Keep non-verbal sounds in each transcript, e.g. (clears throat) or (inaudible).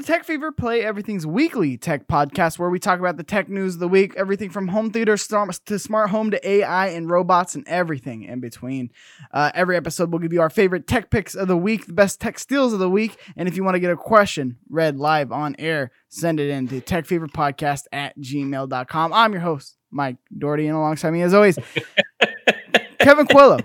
to Tech Fever, Play Everything's weekly tech podcast where we talk about the tech news of the week, everything from home theater to smart home to AI and robots and everything in between. Uh, every episode we'll give you our favorite tech picks of the week, the best tech steals of the week, and if you want to get a question read live on air, send it in to techfeverpodcast at gmail.com. I'm your host, Mike Doherty, and alongside me, as always, (laughs) Kevin Coelho.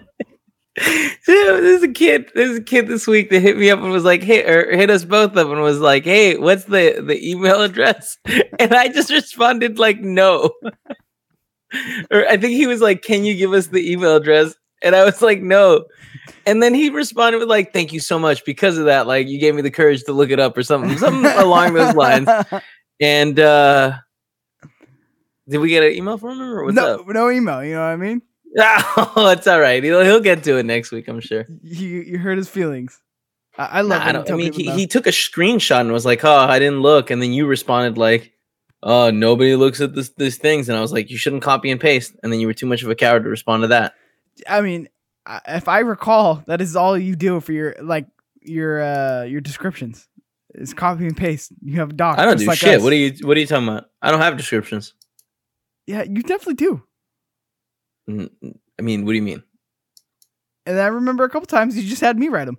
(laughs) there's a kid. There's a kid this week that hit me up and was like, "Hey," or hit us both up and was like, "Hey, what's the the email address?" (laughs) And I just responded like, "No." (laughs) or I think he was like, "Can you give us the email address?" And I was like, "No." And then he responded with like, "Thank you so much because of that. Like, you gave me the courage to look it up or something, something along those lines." And uh did we get an email from him or what's no, up? No email. You know what I mean? (laughs) Oh, it's all right. He'll he'll get to it next week, I'm sure. You you hurt his feelings. I, I love. Nah, I, don't, I mean, he, he took a screenshot and was like, "Oh, I didn't look," and then you responded like, "Oh, nobody looks at this these things," and I was like, "You shouldn't copy and paste," and then you were too much of a coward to respond to that. I mean, if I recall, that is all you do for your like your uh your descriptions is copy and paste. You have docs. I don't do like shit. Us. What are you What are you talking about? I don't have descriptions. Yeah, you definitely do. I mean, what do you mean? And I remember a couple times you just had me write them.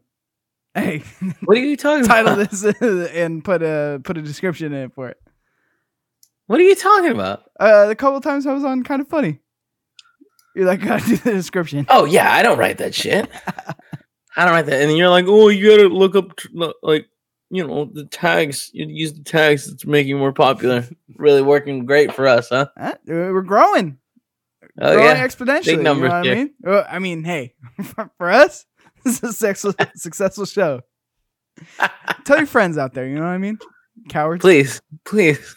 Hey, (laughs) what are you talking title about? this (laughs) and put a put a description in it for it. What are you talking about? Uh, the couple times I was on kind of funny. You're like, (laughs) gotta do the description. Oh yeah, I don't write that shit. I don't write that, and you're like, oh, you gotta look up like you know the tags. You use the tags that's making more popular. really working great for us, huh? Uh, we're growing. Oh, growing yeah. exponentially. Big numbers you know I mean? Well, I mean, hey, (laughs) for us, (laughs) this is a successful, (laughs) successful show. Tell your friends out there, you know what I mean? Cowards. Please, please.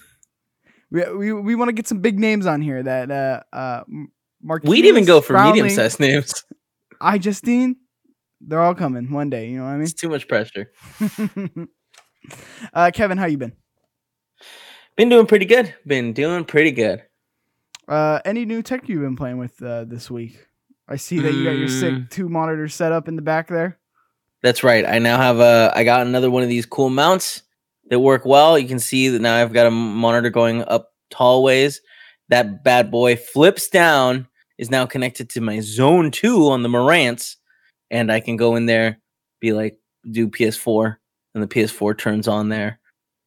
We we, we want to get some big names on here that uh uh Marquise, We'd even go for medium sized names. iJustine, they're all coming one day, you know what I mean? It's too much pressure. uh Kevin, how you been? Been doing pretty good. Been doing pretty good. Uh, any new tech you've been playing with uh, this week? I see that you got your sick mm. two monitors set up in the back there. That's right. I now have a. I got another one of these cool mounts that work well. You can see that now I've got a monitor going up tall ways. That bad boy flips down. Is now connected to my Zone Two on the Marantz, and I can go in there, be like, do PS4, and the PS4 turns on there,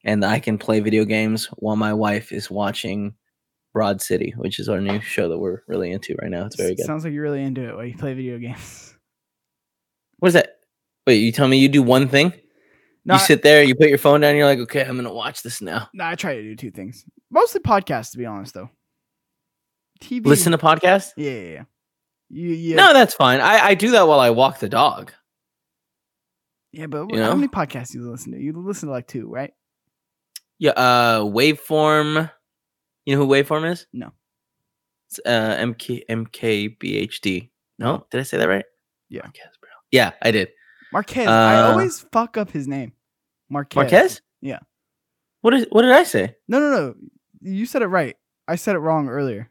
and I can play video games while my wife is watching Broad City, which is our new show that we're really into right now. It's very good. Sounds like you're really into it while you play video games. What is that? Wait, you tell me you do one thing? No, you sit there, you put your phone down, you're like, okay, I'm gonna watch this now. No, I try to do two things. Mostly podcasts, to be honest, though. TV. Listen to podcasts? Yeah, yeah, yeah. You, yeah. No, that's fine. I, I do that while I walk the dog. Yeah, but you how know? many podcasts do you listen to? You listen to like two, right? Yeah, uh waveform you know who Waveform is? No. It's uh, MK MKBHD. No, did I say that right? Yeah. Marques, bro. Yeah, I did. Marques. Uh, I always fuck up his name. Marques. Marques? Yeah. What is what did I say? No, no, no. You said it right. I said it wrong earlier.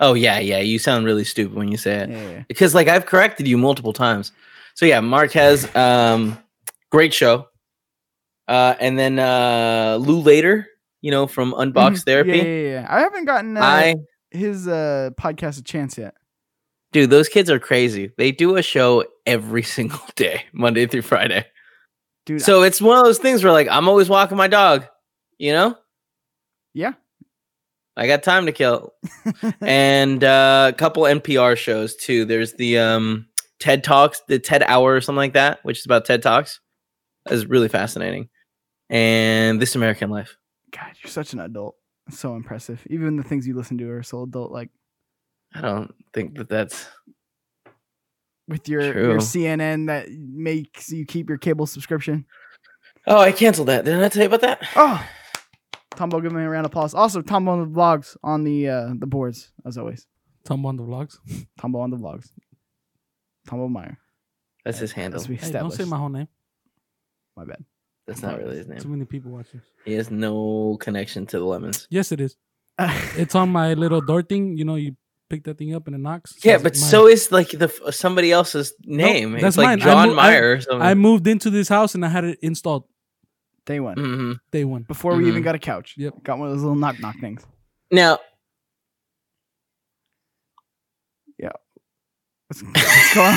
Oh yeah, yeah. You sound really stupid when you say it. Yeah, yeah. Because like I've corrected you multiple times. So yeah, Marques, um, great show. Uh, and then uh, Lew Later you know, from Unbox mm-hmm. Therapy. Yeah, yeah, yeah. I haven't gotten uh, I, his uh, podcast a chance yet. Dude, those kids are crazy. They do a show every (laughs) single day, Monday through Friday. Dude, so I, it's one of those things where like I'm always walking my dog, you know? Yeah. I got time to kill. (laughs) and uh, a couple NPR shows too. There's the um, TED Talks, the TED Hour or something like that, which is about TED Talks. Is really fascinating. And This American Life. God, you're such an adult. So impressive. Even the things you listen to are so adult like. I don't think that that's with your true. your CNN that makes you keep your cable subscription. Oh, I canceled that. Didn't I tell you about that? Oh, Tombo, give me a round of applause. Also, Tombo on the vlogs on the uh the boards as always. Tombo on the vlogs. Tombo on the vlogs. Tombo Meyer. That's his handle. As we hey, don't say my whole name. My bad. That's not really his name. Too many people watching. He has no connection to the lemons. Yes, it is. (laughs) it's on my little door thing. You know, you pick that thing up and it knocks. Yeah, but so is like the somebody else's name. No, that's it's like mine. John I Meyer. I, I, moved into this house and I had it installed. Day one. hmm Day one. Before we even Mhm. got a couch. Yep. Got one of those little knock knock things. Now, What's, what's going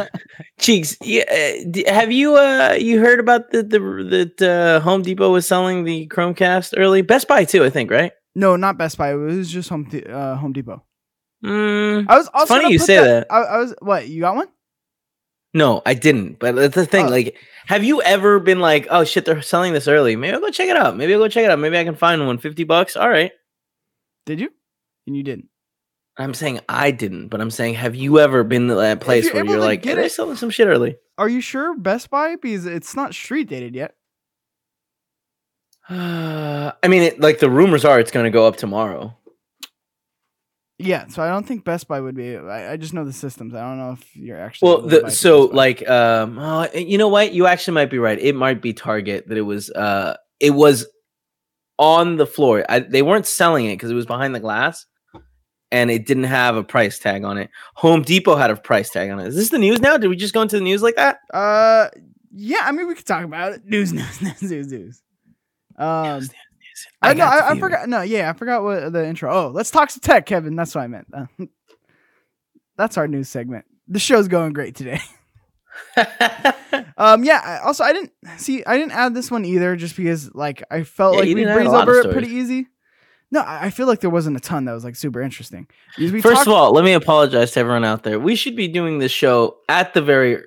on? (laughs) (laughs) Cheeks, yeah, uh, have you uh you heard about the the that uh, Home Depot was selling the Chromecast early? Best Buy too, I think, right? no, not Best Buy. It was just Home De- uh, Home Depot. Mm, I was also funny you say that. I, I was what? You got one? no, I didn't. But that's the thing. Oh. Like, have you ever been like, oh shit, they're selling this early? Maybe I'll go check it out. Maybe I'll go check it out. Maybe I can find one. Fifty bucks. All right. Did you? And you didn't. I'm saying I didn't, but I'm saying, have you ever been to that place where you're like, get I it- selling some shit early? Are you sure Best Buy? Because it's not street dated yet. Uh, (sighs) I mean, it, like the rumors are, it's going to go up tomorrow. Yeah, so I don't think Best Buy would be. I, I just know the systems. I don't know if you're actually. Well, able to buy the so like um, oh, you know what? You actually might be right. It might be Target that it was. Uh, it was on the floor. I, they weren't selling it because it was behind the glass, and it didn't have a price tag on it. Home Depot had a price tag on it. Is this the news now? Did we just go into the news like that? Uh, yeah. I mean, we could talk about it. (laughs) News, news, news, news, news. Um, I, know. got I, I forgot. No, yeah, I forgot what the intro. Oh, let's talk some tech, Kevin. That's what I meant. Uh, (laughs) that's our news segment. The show's going great today. (laughs) Um, yeah. I, also, I didn't see. I didn't add this one either, just because like I felt Yeah, like we didn't add a breezed lot of over it pretty easy. No, I feel like there wasn't a ton that was like super interesting. First talked- of all, let me apologize to everyone out there. We should be doing this show at the very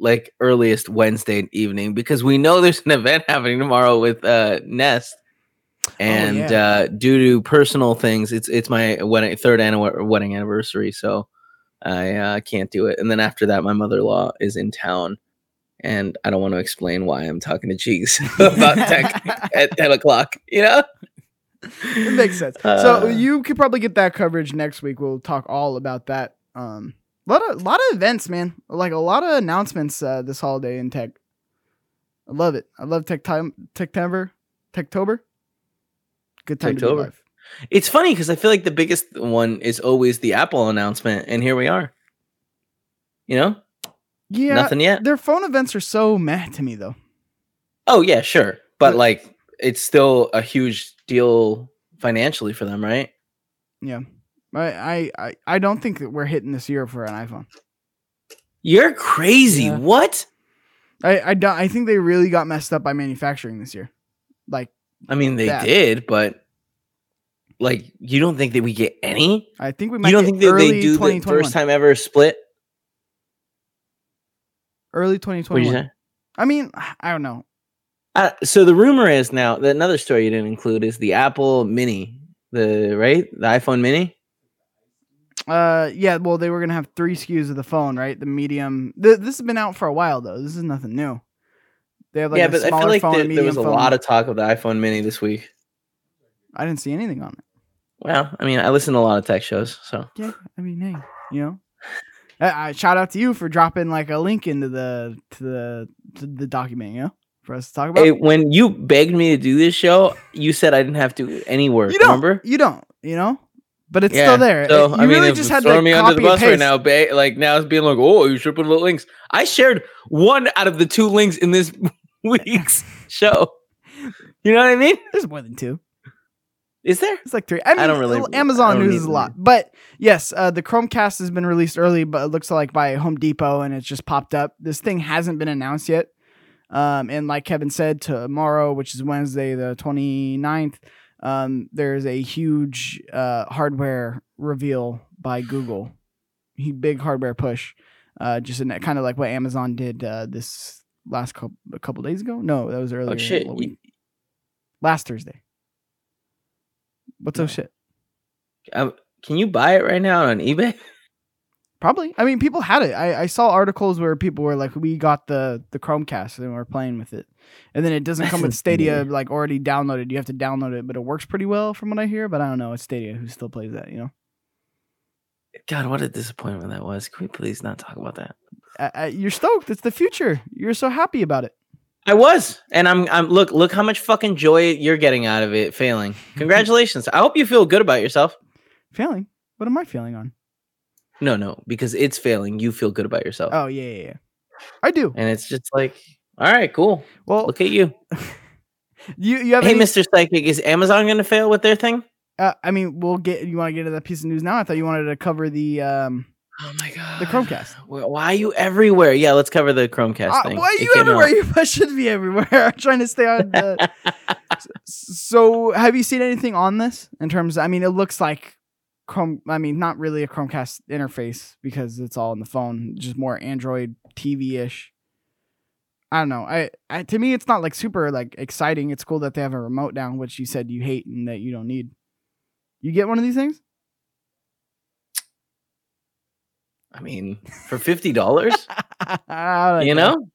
like earliest Wednesday evening because we know there's an (laughs) event happening tomorrow with uh Nest. And Oh, yeah. uh due to personal things, it's it's my wedding third anniversary wedding anniversary, so I uh, can't do it. And then after that, my mother-in-law is in town, and I don't want to explain why I'm talking to Cheeks (laughs) about tech (laughs) at ten o'clock. You know, it makes sense. Uh, so you could probably get that coverage next week. We'll talk all about that. Um, a lot of lot of events, man. Like a lot of announcements uh, this holiday in tech. I love it. I love tech time, Techtober, Techtober. Good time to be alive. It's funny because I feel like the biggest one is always the Apple announcement, and here we are. You know, Yeah, nothing yet. their phone events are so meh to me though. Oh yeah, sure, but But- like it's still a huge deal financially for them, right? Yeah, I I I, I don't think that we're hitting this year for an iPhone. You're crazy. Yeah. What? I I don't. I think they really got messed up by manufacturing this year. Like I mean, they That. did, but like, you don't think that we get any? I think we might. You don't get think that early they do the first time ever split? Early What did you 2021. say? I mean, I don't know. Uh, so the rumor is now that another story you didn't include is the Apple Mini, the right, the iPhone Mini. Uh, yeah. Well, they were gonna have three SKUs of the phone, right? The medium. Th- this has been out for a while though. This is nothing new. They have like yeah, a but I smaller feel like phone, there, there was a phone. lot of talk of the iPhone Mini this week. I didn't see anything on it. Well, I mean, I listen to a lot of tech shows, so Yeah, I mean, hey, you know. I, I shout out to you for dropping like a link into the to the to the document, you know, for us to talk about. Hey, when you begged me to do this show, you said I didn't have to any work. you don't, Remember? you don't, you know, but it's Yeah, still there. So you I mean, really just had to me copy under the bus right now. Ba- like now it's being like, oh, you should put little links. I shared one out of the two links in this (laughs) week's (laughs) show. You know what I mean? There's more than two. Is there? It's like three. I, mean, don't really- Amazon I don't news is a lot, but yes, uh, the Chromecast has been released early, but it looks like by Home Depot, and it's just popped up. This thing hasn't been announced yet. Um, and like Kevin said, tomorrow, which is Wednesday the 29th, um, there's a huge uh, hardware reveal by Google. He big hardware push, uh, just in kind of like what Amazon did uh, this last couple a couple days ago. No, that was earlier. Oh shit! You- last Thursday. What's No. oh shit? um, can you buy it right now on eBay? (laughs) Probably. I mean, people had it. I, I saw articles where people were like, "We got the the Chromecast and we're playing with it," and then it doesn't come with Stadia like already downloaded. You have to download it, but it works pretty well from what I hear. But I don't know. It's Stadia who still plays that. You know, God, what a disappointment that was. Can we please not talk about that? uh, you're stoked. It's the future. You're so happy about it. I was, and I'm. I'm. Look, look how much fucking joy you're getting out of it failing. (laughs) Congratulations. I hope you feel good about yourself. Failing. What am I failing on? No, no, because it's failing. You feel good about yourself, Oh yeah, yeah, yeah. I do. and it's just like All right, cool. Well, Look at you. (laughs) you you have Hey, any- Mr. Psychic, is Amazon going to fail with their thing? Uh, I mean, we'll get. You want to get to that piece of news now? I thought you wanted to cover the. Um, Oh my god. The Chromecast. Why are you everywhere? Yeah, let's cover the Chromecast uh, thing. why are you everywhere? out. You should be everywhere. (laughs) I'm trying to stay on. The... (laughs) so, have you seen anything on this in terms? I mean, it looks like Chrome. I mean, not really a Chromecast interface because it's all on the phone. Just more Android TV ish. I don't know. I, I to me, it's not like super like exciting. It's cool that they have a remote down, which you said you hate and that you don't need. You get one of these things? I mean, for fifty dollars, (laughs) you know.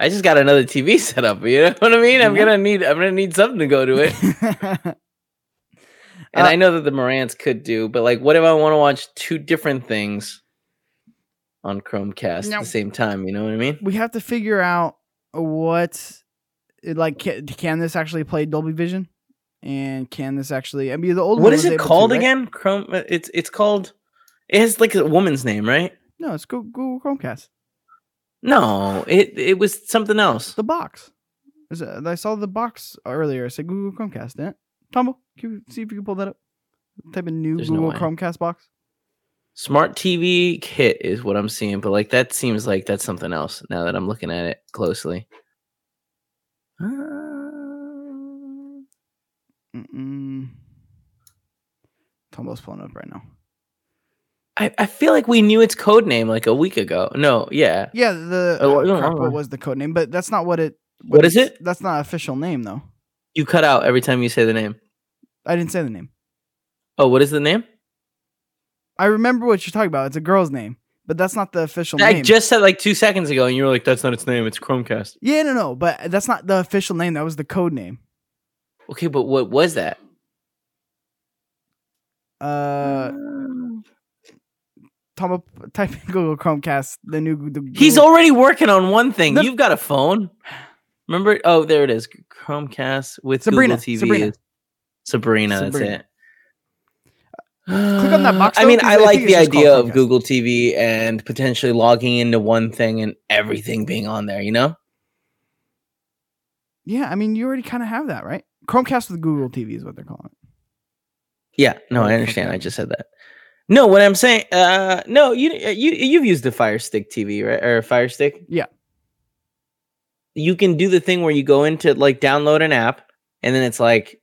I just got another TV set up. You know (laughs) what I mean? I'm Yeah. gonna need. I'm gonna need something to go to it. (laughs) And Uh, I know that the Marantz could do, but like, what if I want to watch two different things on Chromecast at the same time? You know what I mean? we have to figure out what like can, can this actually play Dolby Vision and can this actually I mean the old What is it able to, called right? again? Chrome. uh, It's it's called. It has like a woman's name, right? No, it's Go- Google Chromecast. No, it it was something else. The box. Is it, I saw the box earlier. It said Google Chromecast. Didn't it? Tombo, can you see if you can pull that up? Type in new There's Google way. Chromecast box. Smart TV kit is what I'm seeing, but like that seems like that's something else now that I'm looking at it closely. Uh, Mm-mm. Tombo's pulling up right now. I, I feel like we knew its code name like a week ago. No, yeah. Yeah, the Oh, uh, no, no, what no. was the code name? But that's not what it. What is it? That's not official name though. You cut out every time you say the name. I didn't say the name. Oh, what is the name? I remember what you're talking about. It's a girl's name, but that's not the official I name. I just said like two seconds ago, and you were like, "That's not its name. It's Chromecast." yeah, no, no, but that's not the official name. That was the code name. Okay, but what was that? Uh, Tom, type in Google Chromecast. The new. The He's Google- already working on one thing. No- You've got a phone. Remember? Oh, there it is. Chromecast with Sabrina, Google TV. Sabrina. is- Sabrina, that's it. Click on that box, I mean, I I like the it's just called idea of Chromecast. Google TV and potentially logging into one thing and everything being on there. You know? Yeah, I mean, you already kind of have that, right? Chromecast with Google TV is what they're calling it. Yeah. No, Oh, I understand. I just said that. No, what I'm saying, uh, no, you you you've used the Fire Stick TV, right? Or Fire Stick? Yeah. You can do the thing where you go into like download an app, and then it's like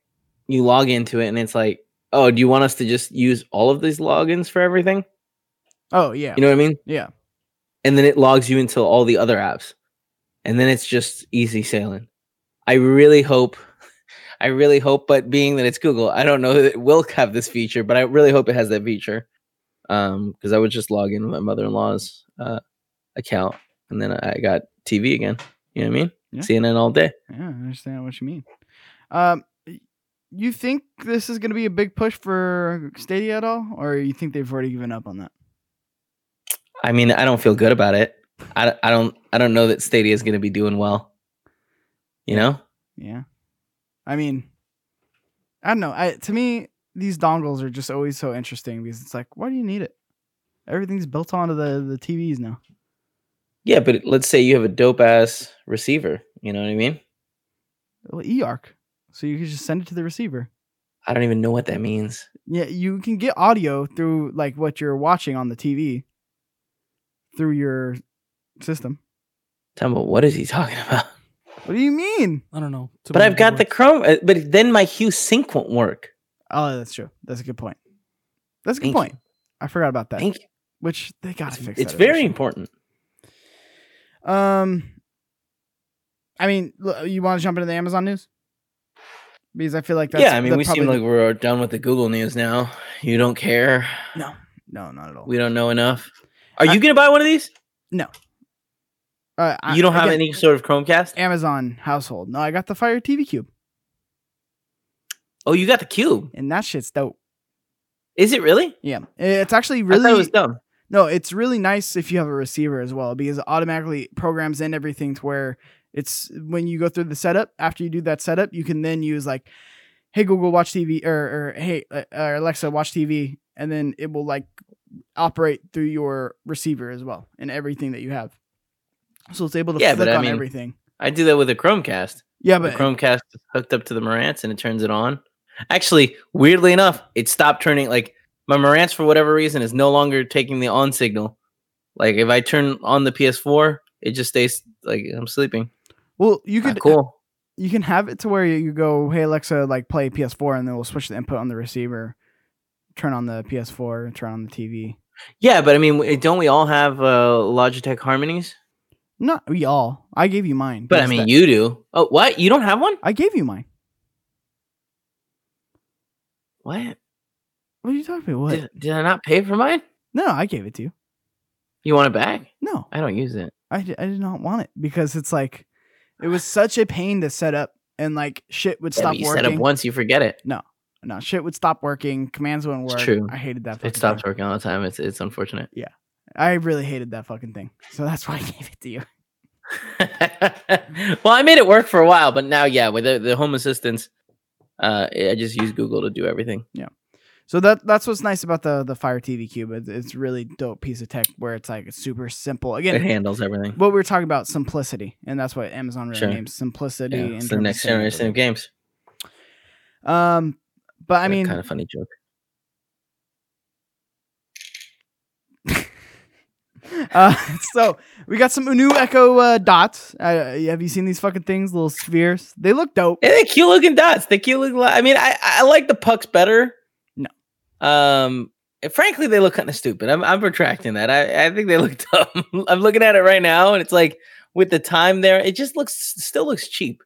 you log into it, and it's like, oh, do you want us to just use all of these logins for everything? Oh yeah, You know what I mean? yeah. And then it logs you into all the other apps, and then it's just easy sailing. I really hope. (laughs) I really hope, but being that it's Google, I don't know that it will have this feature, but I really hope it has that feature. Um, because I would just log in with my mother-in-law's uh account, and then I got TV again. You know what I mean? Yeah. CNN all day. Yeah, I understand what you mean. Um, you think this is going to be a big push for Stadia at all, or you think they've already given up on that? I mean, I don't feel good about it. I, I don't I don't know that Stadia is going to be doing well. You know? Yeah, I mean, I don't know. I to me, these dongles are just always so interesting because it's like, why do you need it? Everything's built onto the the TVs now. Yeah, but let's say you have a dope ass receiver. You know what I mean? Well, eARC, so you can just send it to the receiver. I don't even know what that means. Yeah, you can get audio through like what you're watching on the TV through your system. Tell me, what is he talking (laughs) about? What do you mean? I don't know. Too But I've got the. Chrome, uh, but then my Hue Sync won't work. Oh, that's true. That's a good point. That's a good Thank point. you. I forgot about that. Thank you. Which they gotta fix. it's that very eventually. important. Um, I mean, you want to jump into the Amazon news? Because I feel like that's yeah, I mean, we seem like we're done with the Google news now. You don't care. no, no, not at all. We don't know enough. Are I- you gonna buy one of these? No. Uh, I- You don't have again, any sort of Chromecast? Amazon household. No, I got the Fire TV Cube, Oh, you got the Cube. and that shit's dope. Is it really? Yeah, it's actually I thought it was dumb. No, it's really nice if you have a receiver as well because it automatically programs in everything to where it's when you go through the setup. After you do that setup, you can then use like, "Hey Google, watch TV," or, or "Hey uh, Alexa, watch TV," and then it will like operate through your receiver as well and everything that you have. so it's able to Yeah, but I on mean, everything. I do that with a Chromecast. Yeah, The but Chromecast is hooked up to the Marantz and it turns it on. Actually, weirdly enough, it stopped turning like my Marantz for whatever reason is no longer taking the on signal. Like if I turn on the PS4, it just stays like I'm sleeping. well, you Not could cool. you can have it to where you go, hey Alexa, like play PS4, and then we'll switch the input on the receiver, turn on the PS4, turn on the TV. Yeah, but I mean, don't we all have uh, Logitech Harmonies? Not we all. I gave you mine. But I mean, that- you do. Oh, what? You don't have one? I gave you mine. What? What are you talking about? What? Did, did I not pay for mine? no, I gave it to you. You want it back? No, I don't use it. I, I did not want it because it's like it was such a pain to set up and like shit would Yeah, stop but you working. set up once, you forget it. No, no, shit would stop working. Commands wouldn't It's work. true. I hated that. Fucking It stops thing. working all the time. It's it's unfortunate. Yeah, I really hated that fucking thing. So that's why I (laughs) gave it to you. (laughs) well, I made it work for a while, but now, yeah, with the, the home assistants, uh, I just use Google to do everything. So that that's what's nice about the the Fire TV Cube. It's, it's really dope piece of tech where it's like it's super simple. Again, it handles everything. what we were talking about simplicity, and that's what Amazon really Sure. names simplicity. Yeah, it's the of next generation of games. Um, but I mean, kind of funny joke. (laughs) uh, so we got some new Echo uh, dots. Uh, have you seen these fucking things? Little spheres. They look dope. Yeah, they're cute looking dots. They cute looking. li- I mean, I I like the pucks better. Um. frankly, they look kind of stupid. I'm I'm retracting that. I I think they look (laughs) dumb. I'm looking at it right now, and it's like with the time there, it just looks still looks cheap.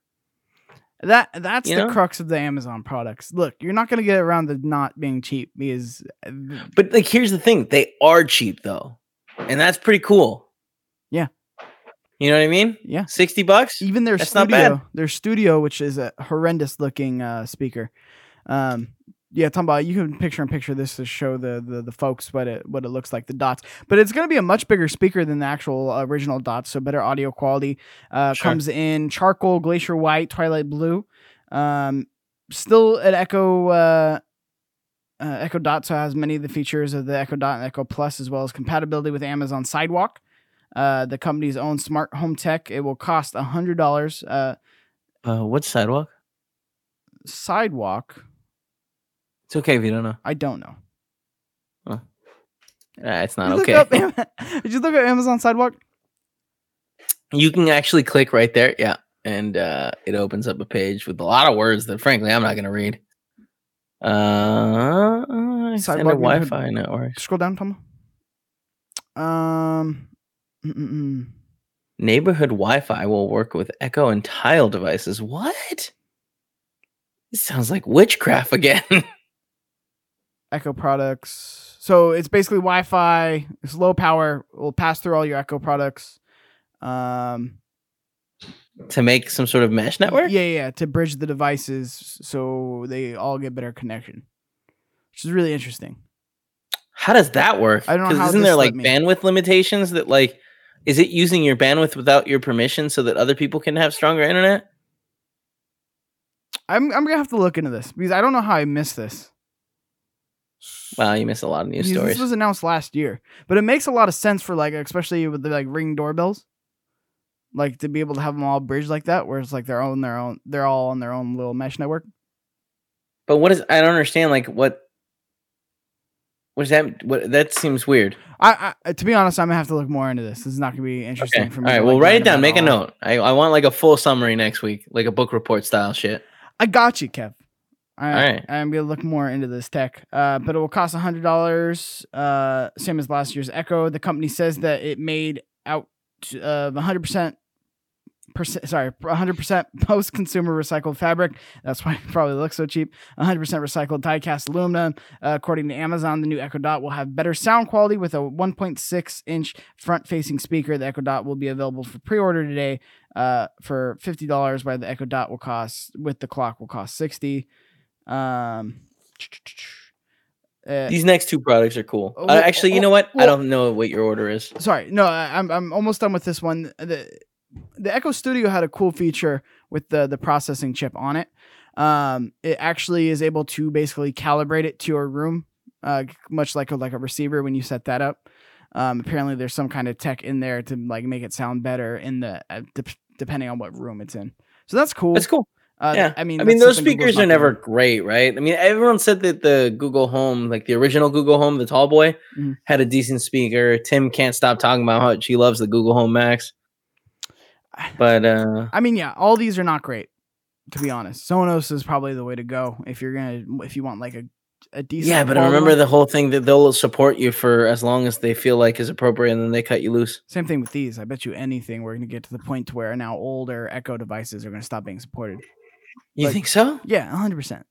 That that's You the know? crux of the Amazon products. Look, you're not gonna get around the not being cheap because uh, But like, here's the thing: they are cheap though, and that's pretty cool. Yeah. You know what I mean? yeah, Sixty bucks. even their That's studio, their studio, which is a horrendous looking uh, speaker. Um, yeah, about you can picture and picture this to show the, the the folks what it what it looks like the dots. But it's gonna be a much bigger speaker than the actual original dots, so better audio quality. Uh, Sure. Comes in charcoal, glacier white, twilight blue. Um, still an Echo. Uh, uh, Echo Dot so has many of the features of the Echo Dot and Echo Plus, as well as compatibility with Amazon Sidewalk, uh, the company's own smart home tech. It will cost a hundred dollars. Uh, Uh, what's sidewalk? Sidewalk, It's okay if you don't know. I don't know. Uh, it's not okay. Am- Did you look at (laughs) Amazon Sidewalk? you can actually click right there. Yeah. And uh, it opens up a page with a lot of words that, frankly, I'm not going to read. Uh, Sidewalk Wi Fi network. Scroll down, Tom. Um. Neighborhood Wi Fi will work with Echo and Tile devices. What? This sounds like witchcraft again. (laughs) Echo products. So it's basically Wi-Fi. It's low power. Will pass through all your Echo products. Um, to make some sort of mesh network? Yeah, yeah, to bridge the devices so they all get better connection, which is really interesting. How does that work? I don't know isn't there like bandwidth limitations that like is it using your bandwidth without your permission so that other people can have stronger internet? I'm I'm gonna have to look into this because I don't know how I missed this. Wow, you miss a lot of news stories. This was announced last year, but it makes a lot of sense for like, especially with the like ring doorbells, like to be able to have them all bridged like that, where it's like they're on their own, they're all on their own little mesh network. But what is I don't understand like what what does that what that seems weird. I, I uh, to be honest, I'm gonna have to look more into this. This is not gonna be interesting Okay. for All me. right, to, well like, write it down, make a note. I, I want like a full summary next week, like a book report style shit. I got you, Kev. I, All right. I'm gonna look more into this tech, uh, but it will cost hundred dollars, uh, same as last year's Echo. The company says that it made out of hundred percent. Percent, sorry, (laughs) 100% post-consumer recycled fabric. That's why it probably looks so cheap. 100% recycled die-cast aluminum. Uh, according to Amazon, the new Echo Dot will have better sound quality with a 1.6-inch front-facing speaker. The Echo Dot will be available for pre-order today uh, for fifty dollars. While the Echo Dot will cost with the clock will cost sixty. Um, uh, These next two products are cool. Oh, Uh, actually, you know what? I don't know what your order is. sorry, no, I- I'm I'm almost done with this one. The the Echo Studio had a cool feature with the the processing chip on it. Um, it actually is able to basically calibrate it to your room, uh, much like a like a receiver when you set that up. Um, apparently, there's some kind of tech in there to like make it sound better in the uh, dep depending on what room it's in. So that's cool. That's cool. Uh, yeah, I mean, I mean, those speakers are never doing. great, right? I mean, everyone said that the Google Home, like the original Google Home, the tall boy, Mhm. had a decent speaker. Tim can't stop talking about how much he loves the Google Home Max. But uh I mean, yeah, all these are not great. To be honest, Sonos is probably the way to go if you're gonna if you want like a a decent. yeah, but I remember the whole thing that they'll support you for as long as they feel like is appropriate, and then they cut you loose. Same thing with these. I bet you anything we're gonna get to the point to where now older Echo devices are gonna stop being supported. You Like- think so? Yeah, hundred percent.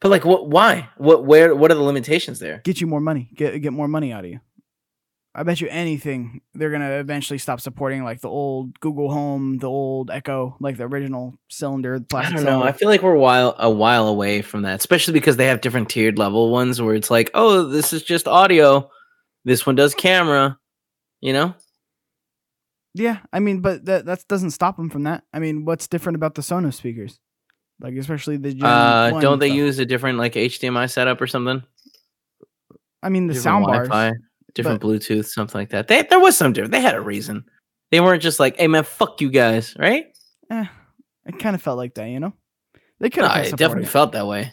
But like, what? Why? What? Where? What are the limitations there? Get you more money. Get get more money out of you. I bet you anything they're gonna eventually stop supporting like the old Google Home, the old Echo, like the original cylinder, the I don't know. cylinder. I feel like we're a while a while away from that, especially because they have different tiered level ones where it's like, oh, this is just audio. This one does camera. You know? Yeah, I mean, but that that doesn't stop them from that. I mean, what's different about the Sonos speakers? Like especially the Gen Uh, don't they stuff. use a different like HDMI setup or something? I mean, the different sound bars. Wi-Fi, different Bluetooth, something like that. They, there was some different. They had a reason. They weren't just like, "Hey man, fuck you guys," right? Eh, it kind of felt like that, you know. They could No, have it definitely felt that way.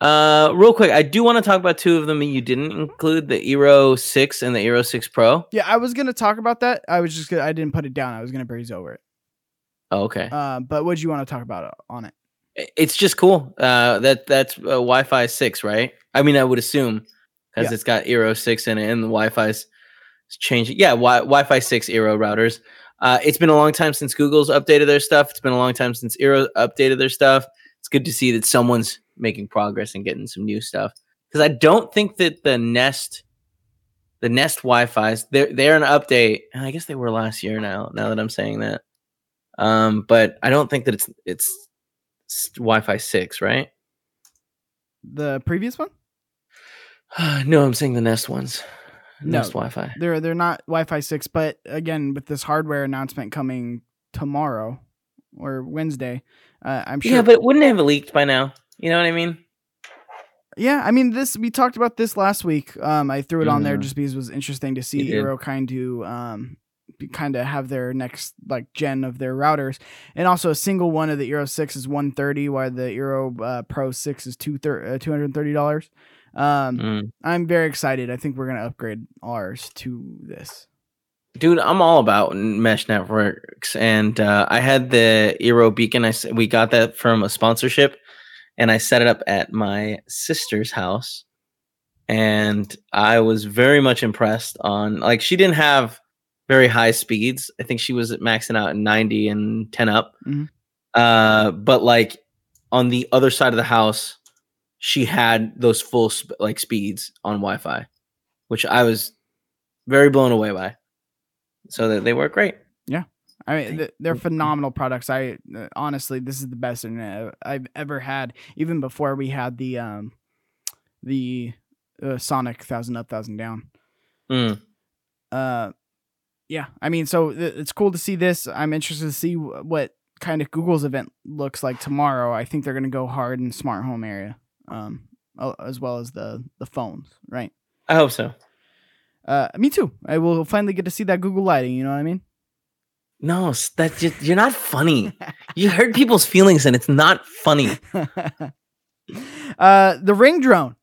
Uh, real quick, I do want to talk about two of them you didn't include: the Eero Six and the Eero Six Pro. Yeah, I was gonna talk about that. I was just gonna, I didn't put it down. I was gonna breeze over it. Oh, okay, Uh, but what do you want to talk about uh, on it? It's just cool. Uh, that that's uh, Wi-Fi six, right? I mean, I would assume because Yeah. it's got Eero six in it, and the Wi-Fi's changing. Yeah, wi- Wi-Fi six Eero routers. Uh, it's been a long time since Google's updated their stuff. It's been a long time since Eero updated their stuff. It's good to see that someone's making progress and getting some new stuff. Because I don't think that the Nest, the Nest Wi-Fi's, they're they're an update. I guess they were last year now. Now that I'm saying that, um, but I don't think that it's it's Wi-Fi six, right? The previous one? (sighs) no, I'm saying the Nest ones. No. Nest Wi-Fi. They're they're not Wi-Fi six, but again, with this hardware announcement coming tomorrow or Wednesday, uh, I'm sure. Yeah, but it wouldn't have leaked by now? You know what I mean? Yeah, I mean this. We talked about this last week. Um, I threw it on there Mhm. just because it was interesting to see. Eero kind of um, kind of have their next like gen of their routers, and also a single one of the Eero six is one thirty, while the Eero uh, Pro six is two uh, two hundred thirty dollars. Um, Mm. I'm very excited. I think we're gonna upgrade ours to this. Dude, I'm all about mesh networks, and uh, I had the Eero Beacon. I we got that from a sponsorship, and I set it up at my sister's house, and I was very much impressed. On like, she didn't have very high speeds. I think she was maxing out at 90 and 10 up. Mhm. Uh, but like on the other side of the house, she had those full sp- like speeds on Wi-Fi, which I was very blown away by. So that they work great. Yeah. I mean, they're phenomenal products. I uh, honestly, this is the best internet I've ever had. Even before we had the um, the uh, Sonic thousand up, thousand down. Mm. Uh, yeah. I mean, so th- it's cool to see this. I'm interested to see wh- what kind of Google's event looks like tomorrow. I think they're gonna go hard in the smart home area, um, as well as the the phones, right? I hope so. Uh, me too. I will finally get to see that Google lighting. You know what I mean? No, s- that just, you're not funny. you hurt people's feelings, and it's not funny. (laughs) uh, the ring drone.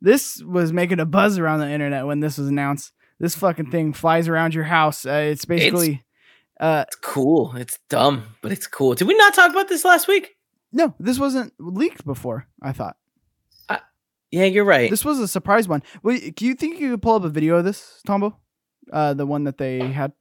This was making a buzz around the internet when this was announced. This fucking thing flies around your house. Uh, it's basically, uh, It's cool. It's dumb, but it's cool. Did we not talk about this last week? no, this wasn't leaked before. I thought Yeah, you're right. this was a surprise one. Wait, do you think you could pull up a video of this, Tombo? Uh, the one that they had.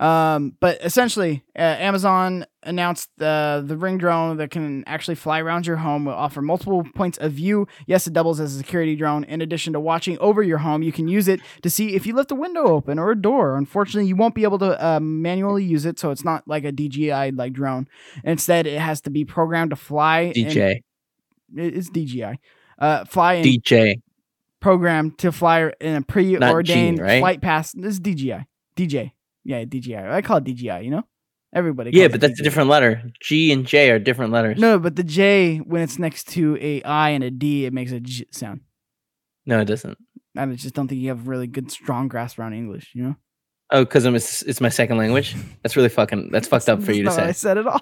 Um, but essentially, uh, Amazon announced uh, the Ring drone that can actually fly around your home. Will offer multiple points of view. Yes, it doubles as a security drone. In addition to watching over your home, you can use it to see if you left a window open or a door. Unfortunately, you won't be able to uh, manually use it, so it's not like a DJI like drone. Instead, it has to be programmed to fly. DJ. it- it's DJI. Uh, fly in DJ. programmed to fly in a preordained right? flight path. This is DJI. DJ. Yeah, DJI. I call it DJI, you know? Everybody Yeah, but it that's a different letter. G and J are different letters. No, but the J when it's next to a I and a D, it makes a J sound. No, it doesn't. I just don't think you have really good strong grasp around English. You know, Oh, because it's, it's my second language. That's really fucking. That's fucked up for you to say. I said it all.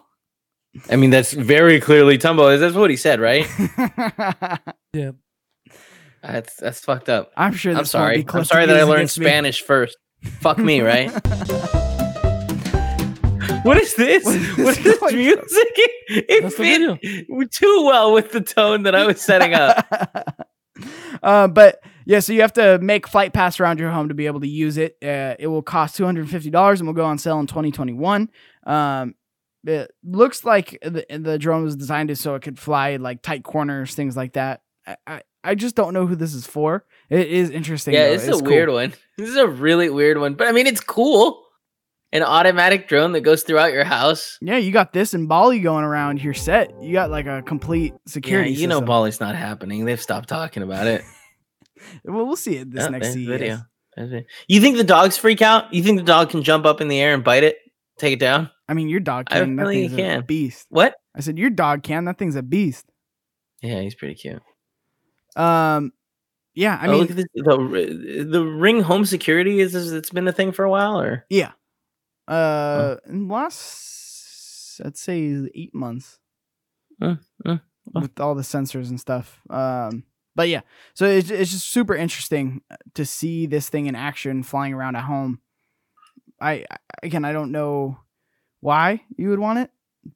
I mean, that's very clearly Tombo. Is that's what he said, right? (laughs) Yeah. That's that's fucked up. I'm sure. I'm sorry. I'm sorry that I learned against me. Spanish first. Fuck me, right? what is this? What is What is this this music? It fit too well with the tone that I was setting up. (laughs) uh, but yeah, so you have to make Flight Pass around your home to be able to use it. Uh, it will cost two hundred fifty dollars and will go on sale in twenty twenty one. Um, it looks like the, the drone was designed to so it could fly like tight corners, things like that. I, I, I just don't know who this is for. It is interesting. yeah, though. it's, a cool. weird one. (laughs) This is a really weird one, but I mean, it's cool. An automatic drone that goes throughout your house. Yeah, you got this and Ballie going around your set. You got like a complete security. yeah, you know, system. Ballie's not happening. They've stopped talking about it. (laughs) Well, we'll see it this Oh, next video. You think the dogs freak out? You think the dog can jump up in the air and bite it, take it down? I mean, your dog I can. That really thing's a can. beast. What? I said your dog can. That thing's a beast. Yeah, he's pretty cute. Um, yeah. I oh, mean, this, the the ring home security is, is it's been a thing for a while, or yeah. Uh, in the last, I'd say eight months. Uh, uh, uh. With all the sensors and stuff. Um, but yeah, so it's it's just super interesting uh, to see this thing in action flying around at home. I I- again, I don't know why you would want it,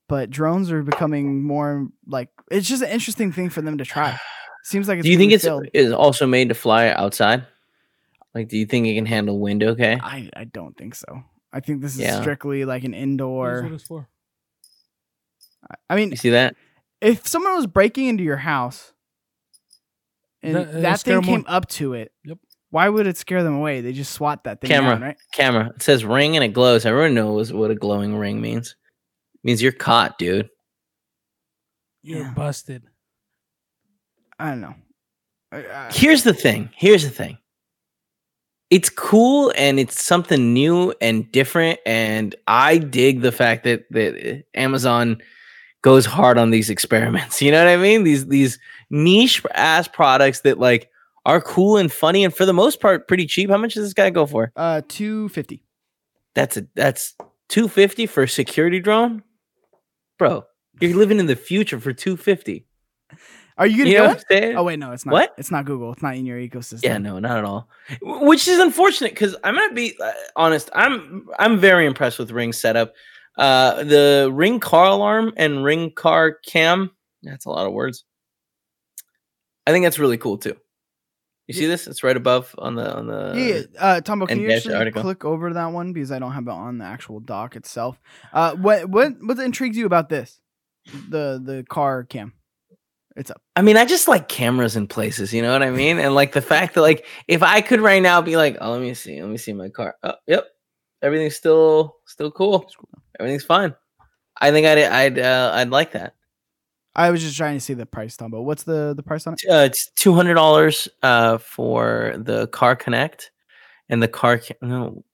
but drones are becoming more like it's just an interesting thing for them to try. Seems like it's do you think being it's filled. is also made to fly outside? Like, do you think it can handle wind? Okay, I I don't think so. I think this is Yeah. strictly like an indoor. what it's for. I mean, you see that? if someone was breaking into your house and That- uh, that, it'll scare came up to it, Yep. why would it scare them away? They just swat that thing Camera. down, right? Camera. It says ring and it glows. Everyone knows what a glowing ring means. It means you're caught, dude. You're Yeah. busted. I don't know. I- I- Here's the thing. Here's the thing. It's cool and it's something new and different. And I dig the fact that that Amazon goes hard on these experiments. (laughs) You know what I mean? These these niche ass products that like are cool and funny and for the most part pretty cheap. How much does this guy go for? uh, two fifty. That's a that's 250 for a security drone? Bro, you're living in the future for 250. Are you gonna You know what I'm saying? Oh wait, no, it's not. What? It's not Google. It's not in your ecosystem. Yeah, no, not at all. Which is unfortunate because I'm gonna be uh, honest. I'm I'm very impressed with Ring setup. Uh, the Ring car alarm and Ring car cam. That's a lot of words. I think that's really cool too. You see this? It's right above on the on the. Yeah, uh, Tombo, can you actually article. click over that one because I don't have it on the actual doc itself. Uh, what what what intrigues you about this? The the car cam. It's up. I mean, I just like cameras in places. You know what I mean? And like the fact that like if I could right now be like, oh, let me see, let me see my car. Oh, yep, everything's still still cool. Everything's fine. I think I'd I'd uh, I'd like that. I was just trying to see the price, Tombo. What's the the price on it? Uh, it's two hundred dollars uh, for the Car Connect and the car. Ca- no,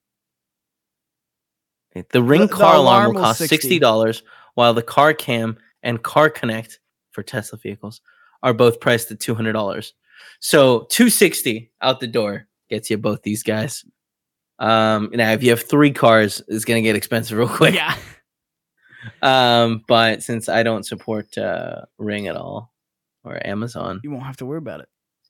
the Ring The- the car alarm alarm will cost sixty dollars, while the Car Cam and Car Connect for Tesla vehicles are both priced at two hundred dollars. So two sixty out the door gets you both these guys. Um, now if you have three cars, it's gonna get expensive (laughs) real quick. Yeah. (laughs) Um, but since I don't support uh, Ring at all or Amazon, You won't have to worry about it.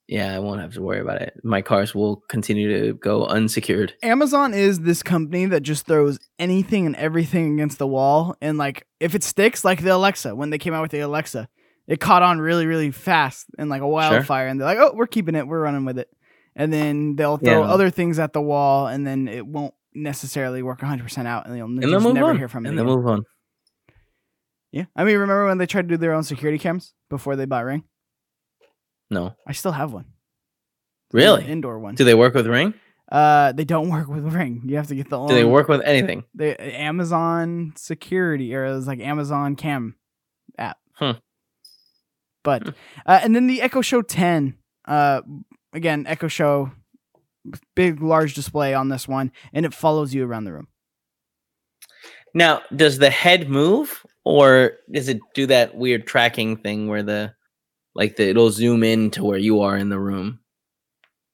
yeah, I won't have to worry about it. My cars will continue to go unsecured. Amazon is this company that just throws anything and everything against the wall. And like, if it sticks, like the Alexa, when they came out with the Alexa, it caught on really, really fast and like a wildfire. And they're like, oh, we're keeping it. We're running with it. And then they'll throw Yeah. other things at the wall and then it won't necessarily work 100% out. And you'll And just never on. hear from it. and again. move on. Yeah. I mean, remember when they tried to do their own security cams before they bought Ring? No, I still have one. Really. Indoor one. Do they work with Ring? Uh, they don't (laughs) work with Ring. You have to get the. Do they work with anything? the Amazon security or it was like Amazon Cam app. Hmm. But Hmm. uh, and then the Echo Show 10. Uh, again, Echo Show, big large display on this one, and it follows you around the room. Now, does the head move, or does it do that weird tracking thing where the, like, the it'll zoom in to where you are in the room?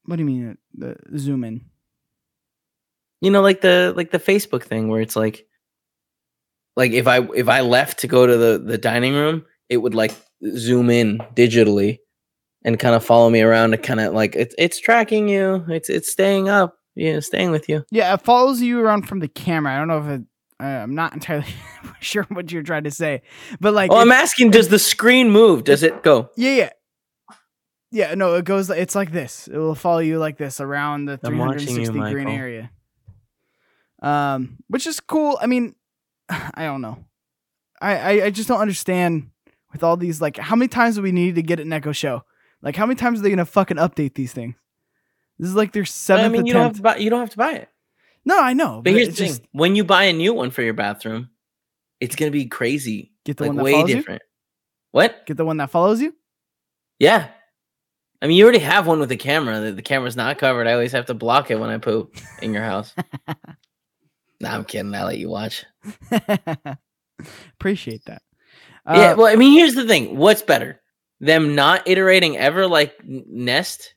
What do you mean? The zoom in. You know, like the like the Facebook thing where it's like like if I if I left to go to the the dining room, it would like zoom in digitally and kind of follow me around to kind of like it's it's tracking you. It's it's staying up. Yeah, staying with you. Yeah, it follows you around from the camera. I don't know if it. Uh, I'm not (laughs) entirely (laughs) sure what you're trying to say, but like, Oh, I'm it- asking, does the screen move? Does it go? yeah, yeah, yeah. No, it goes. It's like this. It will follow you like this around the I'm watching you, 360 green Michael. area. Um, which is cool. I mean, (sighs) I don't know. I, I I just don't understand with all these like how many times do we need to get an Echo Show? Like how many times are they gonna fucking update these things? This is like their But, seventh I mean, you don't have attempt. to buy. You don't have to buy it. no, I know. But here's the it's thing: just when you buy a new one for your bathroom, it's gonna be crazy, get the like one that way follows you. What? Get the one that follows you. Yeah. I mean, you already have one with a camera. The, the camera's not covered. I always have to block it when I poop in your house. (laughs) nah, I'm kidding. I let you watch. (laughs) Appreciate that. Yeah. Uh, Well, I mean, here's the thing. What's better, them not iterating ever like Nest?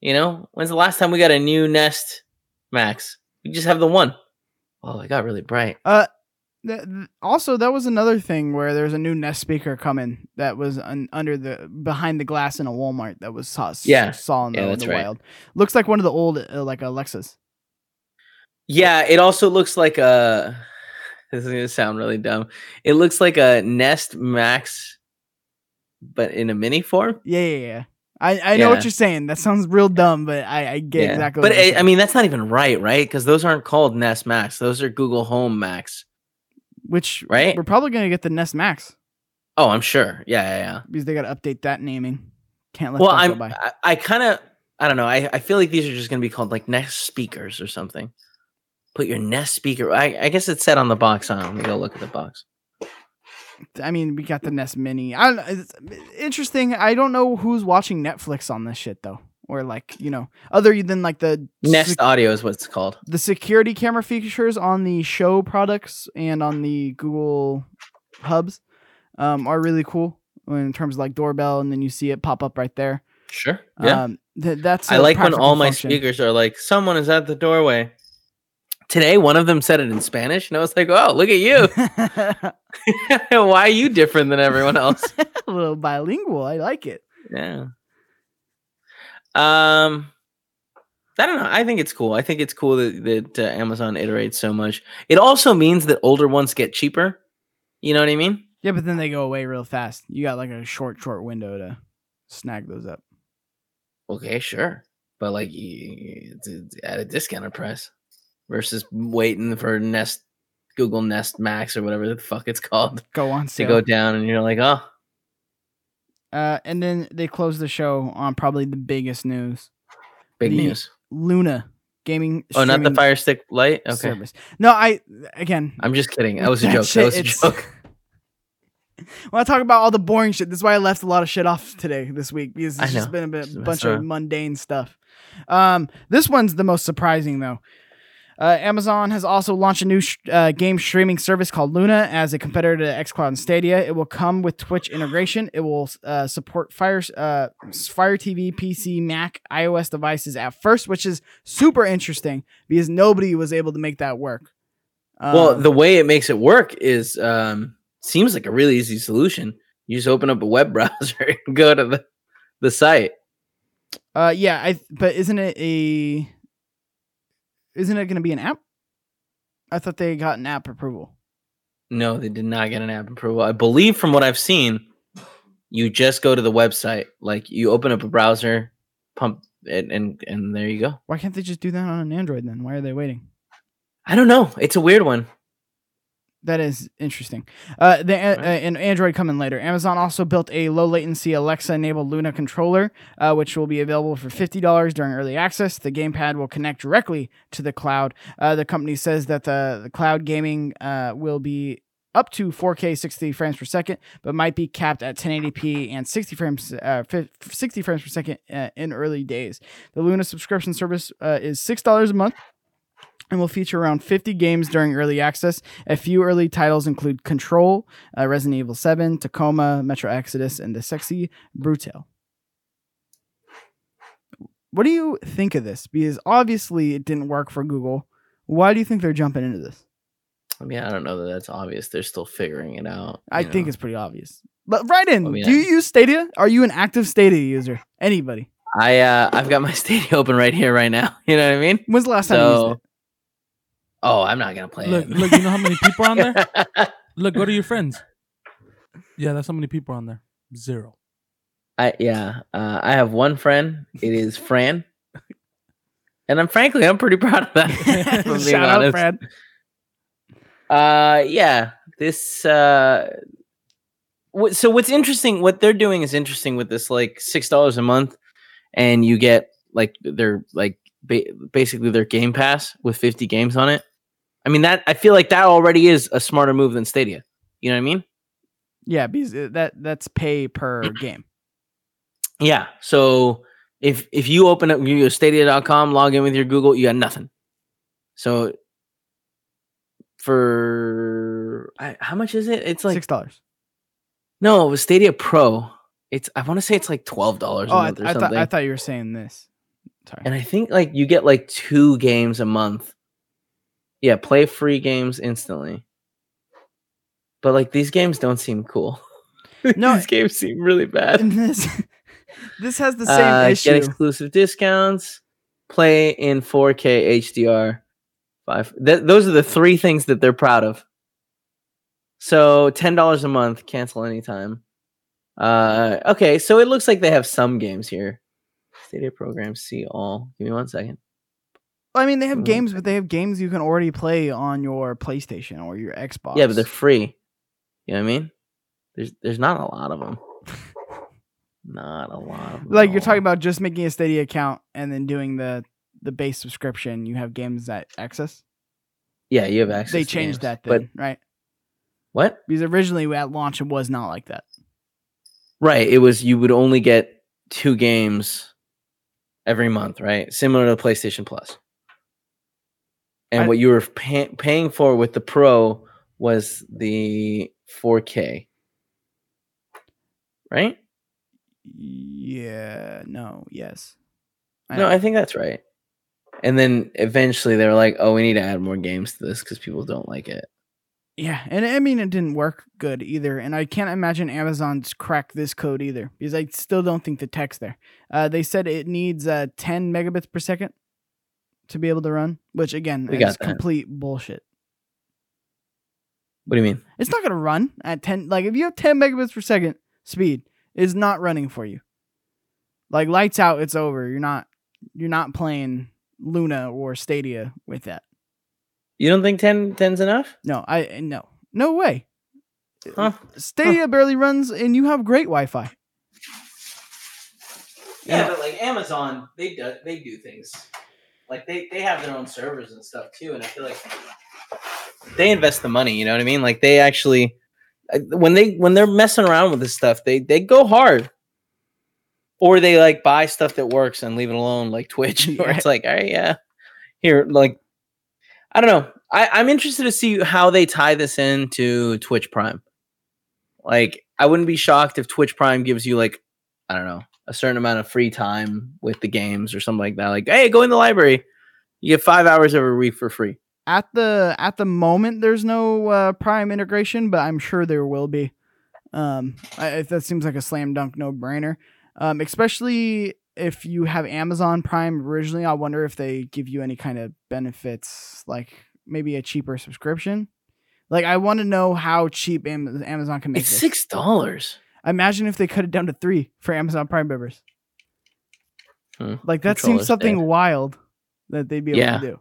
You know, when's the last time we got a new Nest Max? We just have the one. Oh, it got really bright. Uh, th- th- also, that was another thing where there's a new Nest speaker coming that was un- under the behind the glass in a Walmart that was saw Yeah. saw in the, Yeah, in the right. wild. Looks like one of the old uh, like Alexas. Yeah, it also looks like a. This is gonna sound really dumb. It looks like a Nest Max, but in a mini form. Yeah, yeah, yeah. I, I know what you're saying. That sounds real dumb, but I, I get Yeah. exactly. But what you're I, I mean, that's not even right, right? Because those aren't called Nest Max. Those are Google Home Max. which right? we're probably gonna get the Nest Max Oh, I'm sure. Yeah, yeah, yeah. because they got to update that naming. Can't let Well, that go I'm. by. I, I kind of. I don't know. I, I feel like these are just gonna be called like Nest speakers or something. Put your Nest speaker. I, I guess it's said on the box. Huh? Let me go look at the box. I mean, we got the Nest Mini. I don't. It's interesting. I don't know who's watching Netflix on this shit though, or like you know, other than like the Nest sec- Audio is what it's called. the security camera features on the show products and on the Google hubs um, are really cool in terms of like doorbell, and then you see it pop up right there. Sure. Yeah. Um, th- that's I a like when practical all my speakers are like, someone is at the doorway. Today, one of them said it in Spanish, and I was like, "Oh, look at you! (laughs) (laughs) (laughs) Why are you different than everyone else?" a little bilingual. I like it. yeah. Um, I don't know. I think it's cool. I think it's cool that that uh, Amazon iterates so much. It also means that older ones get cheaper. You know what I mean? Yeah, but then they go away real fast. You got like a short, short window to snag those up. Okay, sure, but like y- y- it's, it's at a discounted price versus waiting for Nest, Google Nest Max or whatever the fuck it's called. (laughs) Go on to go down and you're like, oh, Uh, and then they close the show on probably the biggest news: big The news. Luna gaming. Oh, not the Fire Stick Lite. Okay, service. No, I again. I'm just kidding. That was a joke. shit, that was a joke. (laughs) (laughs) When I talk about all the boring shit, this is why I left a lot of shit off today this week because it's just been a bit, bunch of mundane stuff. Um, this one's the most surprising though. Uh, Amazon has also launched a new sh- uh, game streaming service called Luna as a competitor to XCloud and Stadia. It will come with Twitch integration. It will uh, support Fire uh, Fire TV, PC, Mac, iOS devices at first, which is super interesting because nobody was able to make that work. well, Um, the way it makes it work is um seems like a really easy solution. You just open up a web (laughs) browser and go to the the site. Uh, yeah, I. But isn't it a? Isn't it going to be an app? I thought they got an app approval. No, they did not get an app approval. I believe from what I've seen, you just go to the website. Like you open up a browser, pump it, and and there you go. Why can't they just do that on an Android then? Why are they waiting? I don't know. It's a weird one. That is interesting. Uh, the uh, and Android coming later. Amazon also built a low latency Alexa enabled Luna controller, uh, which will be available for fifty dollars during early access. The gamepad will connect directly to the cloud. Uh, the company says that the, the cloud gaming uh, will be up to 4K 60 frames per second, but might be capped at 1080p and 60 frames uh, 60 frames per second uh, in early days. The Luna subscription service uh, is six dollars a month. And will feature around 50 games during early access. A few early titles include Control, uh, Resident Evil 7, Tacoma, Metro Exodus, and The Sexy Brutal. what do you think of this? Because obviously it didn't work for Google. Why do you think they're jumping into this? I mean, I don't know that that's obvious. They're still figuring it out. I you think it's pretty obvious. But right in, I mean, do you use Stadia? Are you an active Stadia user? Anybody? I uh, I've got my (laughs) Stadia open right here, right now. You know what I mean? When's the last time you used it? Oh, I'm not gonna play Look, it. look, you know how many people are on there? (laughs) Look, go to your friends. Yeah, that's how many people are on there. Zero. I yeah, uh, I have one friend. It is Fran, and I'm frankly I'm pretty proud of that. (laughs) Shout out, honest. Fred. Uh, yeah. This uh, what, so what's interesting? What they're doing is interesting with this like six dollars a month, and you get like their like ba- basically their Game Pass with 50 games on it. I mean that I feel like that already is a smarter move than Stadia. You know what I mean? Yeah, because uh, that that's pay per (clears throat) game. Yeah. So if if you open up you go stadia.com, log in with your Google, you got nothing. So for I, how much is it? It's like Six dollars. no, it was Stadia Pro. It's I want to say it's like twelve dollars Oh, I, or I thought I thought you were saying this. Sorry. and I think like you get like two games a month. Yeah, play free games instantly. But like these games don't seem cool. (laughs) No, these games seem really bad. This (laughs) this has the same Uh, issue. Get exclusive discounts. Play in 4K HDR. Five. Th- those are the three things that they're proud of. So ten dollars a month, cancel anytime. Uh, okay, so it looks like they have some games here. Stadia programs, see all. Give me one second. I mean, they have Mm. games, but they have games you can already play on your PlayStation or your Xbox. Yeah, but they're free. You know what I mean? There's there's not a lot of them. (laughs) Not a lot. Like you're talking about just making a Stadia account and then doing the the base subscription. You have games that access. Yeah, you have access. they changed games, that then, right? What? Because originally at launch it was not like that. Right. It was you would only get two games every month, right? Similar to PlayStation Plus. And I- what you were pay- paying for with the Pro was the 4K. Right? Yeah. No. Yes. I no, know. I think that's right. And then eventually they were like, "Oh, we need to add more games to this because people don't like it." Yeah, and I mean it didn't work good either, and I can't imagine Amazon's cracked this code either because I still don't think the tech's there. Uh, they said it needs uh, 10 megabits per second to be able to run, which again We is got complete bullshit. What do you mean? It's not gonna run at 10. Like if you have 10 megabits per second speed, it's not running for you. Like lights out, it's over. You're not you're not playing Luna or Stadia with that. You don't think 10 10's enough? No, I no no way. Huh? Stadia barely runs, and you have great Wi-Fi. Yeah, but like Amazon, they do they do things like they they have their own servers and stuff too, and I feel like they invest the money. You know what I mean? Like they actually uh, when they when they're messing around with this stuff, they they go hard. Or they like buy stuff that works and leave it alone, like Twitch. (laughs) Or it's like, all right, yeah, here, like, I don't know. I I'm interested to see how they tie this into Twitch Prime. Like, I wouldn't be shocked if Twitch Prime gives you like, I don't know, a certain amount of free time with the games or something like that. Like, hey, go in the library. You get five hours every week for free. At the at the moment, there's no uh, Prime integration, but I'm sure there will be. Um, I, that seems like a slam dunk, no brainer. Um, especially if you have Amazon Prime originally, I wonder if they give you any kind of benefits, like maybe a cheaper subscription. Like, I want to know how cheap Am- Amazon can make It's this. six dollars. Imagine if they cut it down to three for Amazon Prime members. Hmm, Like that seems something dead. wild that they'd be able Yeah. to do.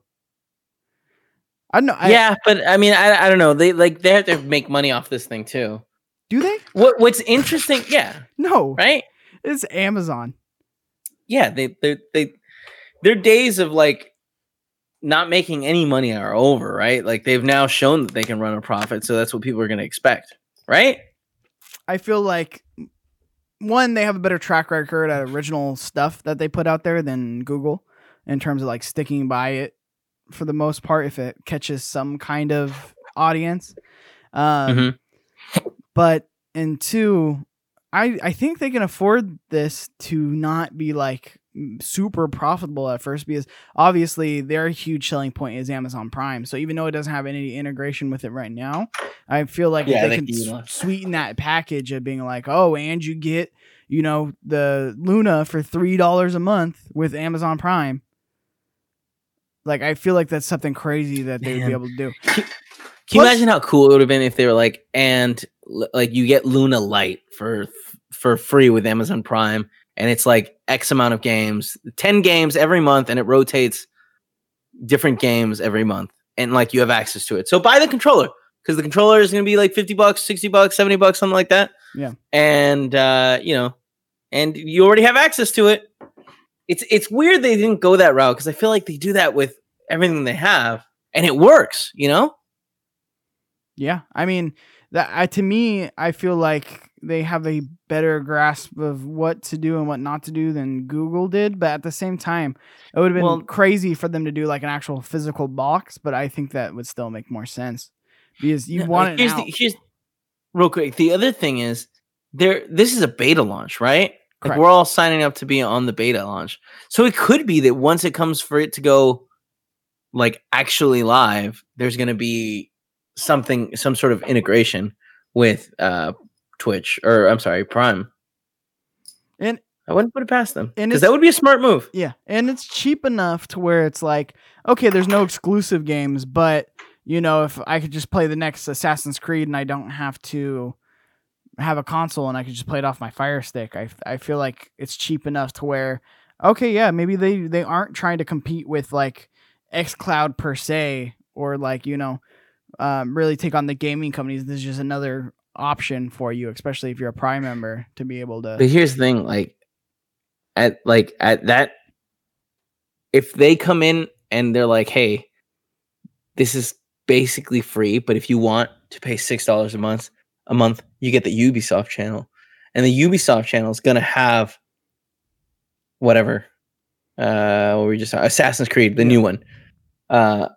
I don't know. I, yeah, but I mean, I, I don't know. They like they have to make money off this thing too. Do they? What What's interesting? Yeah, No. right. It's Amazon. Yeah, they they they their days of like not making any money are over, right? Like they've now shown that they can run a profit, so that's what people are going to expect, right? I feel like one, they have a better track record at original stuff that they put out there than Google in terms of like sticking by it for the most part if it catches some kind of audience. Um, Mhm. But and two, I I think they can afford this to not be like super profitable at first because obviously their huge selling point is Amazon Prime. So even though it doesn't have any integration with it right now, I feel like Yeah, they they can can s- sweeten that package of being like, oh, and you get you know the Luna for three dollars a month with Amazon Prime. Like I feel like that's something crazy that they would be able to do. (laughs) Can you Plus- imagine how cool it would have been if they were like, and like you get Luna Light for for free with Amazon Prime, and it's like X amount of games, ten games every month, and it rotates different games every month, and like you have access to it. So buy the controller because the controller is going to be like fifty bucks, sixty bucks, seventy bucks, something like that. Yeah. and uh, you know, and you already have access to it. It's it's weird they didn't go that route because I feel like they do that with everything they have, and it works. You know. Yeah, I mean that I, to me, I feel like they have a better grasp of what to do and what not to do than Google did. But at the same time, it would have been Well- crazy for them to do like an actual physical box. But I think that would still make more sense because you No, want it here's now. the, here's real quick. The other thing is there. This is a beta launch, right? Like Correct. we're all signing up to be on the beta launch, so it could be that once it comes for it to go, like actually live, there's going to be something, some sort of integration with uh Twitch or I'm sorry, Prime. And- I wouldn't put it past them because that would be a smart move. Yeah, and it's cheap enough to where it's like, okay, there's no exclusive games, but you know, if I could just play the next Assassin's Creed and I don't have to have a console and I could just play it off my Fire Stick, I, I feel like it's cheap enough to where, okay, yeah, maybe they they aren't trying to compete with like XCloud per se or like you know, um, really take on the gaming companies. This is just another option for you, especially if you're a Prime member, to be able to. But here's the thing, like at like at that if they come in and they're like, hey, this is basically free, but if you want to pay six dollars a month a month, you get the Ubisoft channel. And the Ubisoft channel is gonna have whatever. Uh what were we just Assassin's Creed, the new one. Uh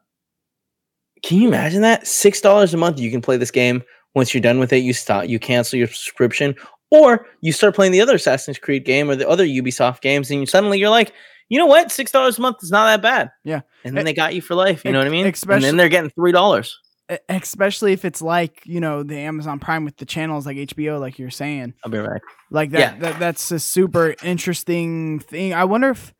can you imagine that? Six dollars a month, you can play this game. Once you're done with it, you stop, you cancel your subscription, or you start playing the other Assassin's Creed game or the other Ubisoft games, and you suddenly you're like, you know what, six dollars a month is not that bad. Yeah. and then E- they got you for life. You know what I mean? and then they're getting three dollars. Especially if it's like you know the Amazon Prime with the channels like HBO, like you're saying, I'll be right like that. Yeah. that that's a super interesting thing. I wonder if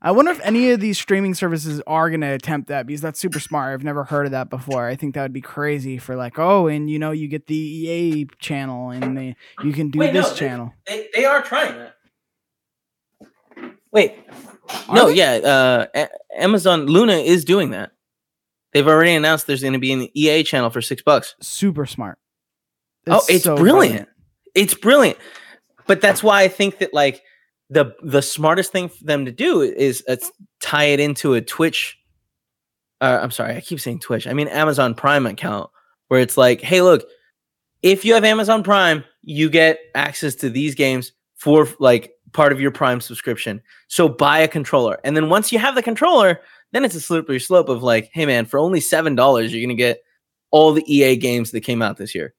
I wonder if any of these streaming services are gonna attempt that because that's super smart. I've never heard of that before. I think that would be crazy for like, oh, and you know you get the EA channel and the, you can do Wait, no, this they- channel. They, they are trying that. Wait, Are no, they? yeah, uh, A- Amazon Luna is doing that. They've already announced there's going to be an EA channel for six bucks. super smart. Oh, it's so brilliant. It's brilliant, but that's why I think that like the the smartest thing for them to do is uh, tie it into a Twitch. Uh, I'm sorry, I keep saying Twitch. I mean Amazon Prime account where it's like, hey, look, if you have Amazon Prime, you get access to these games for like part of your Prime subscription. So buy a controller, and then once you have the controller, then it's a slippery slope of like, hey man, for only seven dollars, you're gonna get all the EA games that came out this year.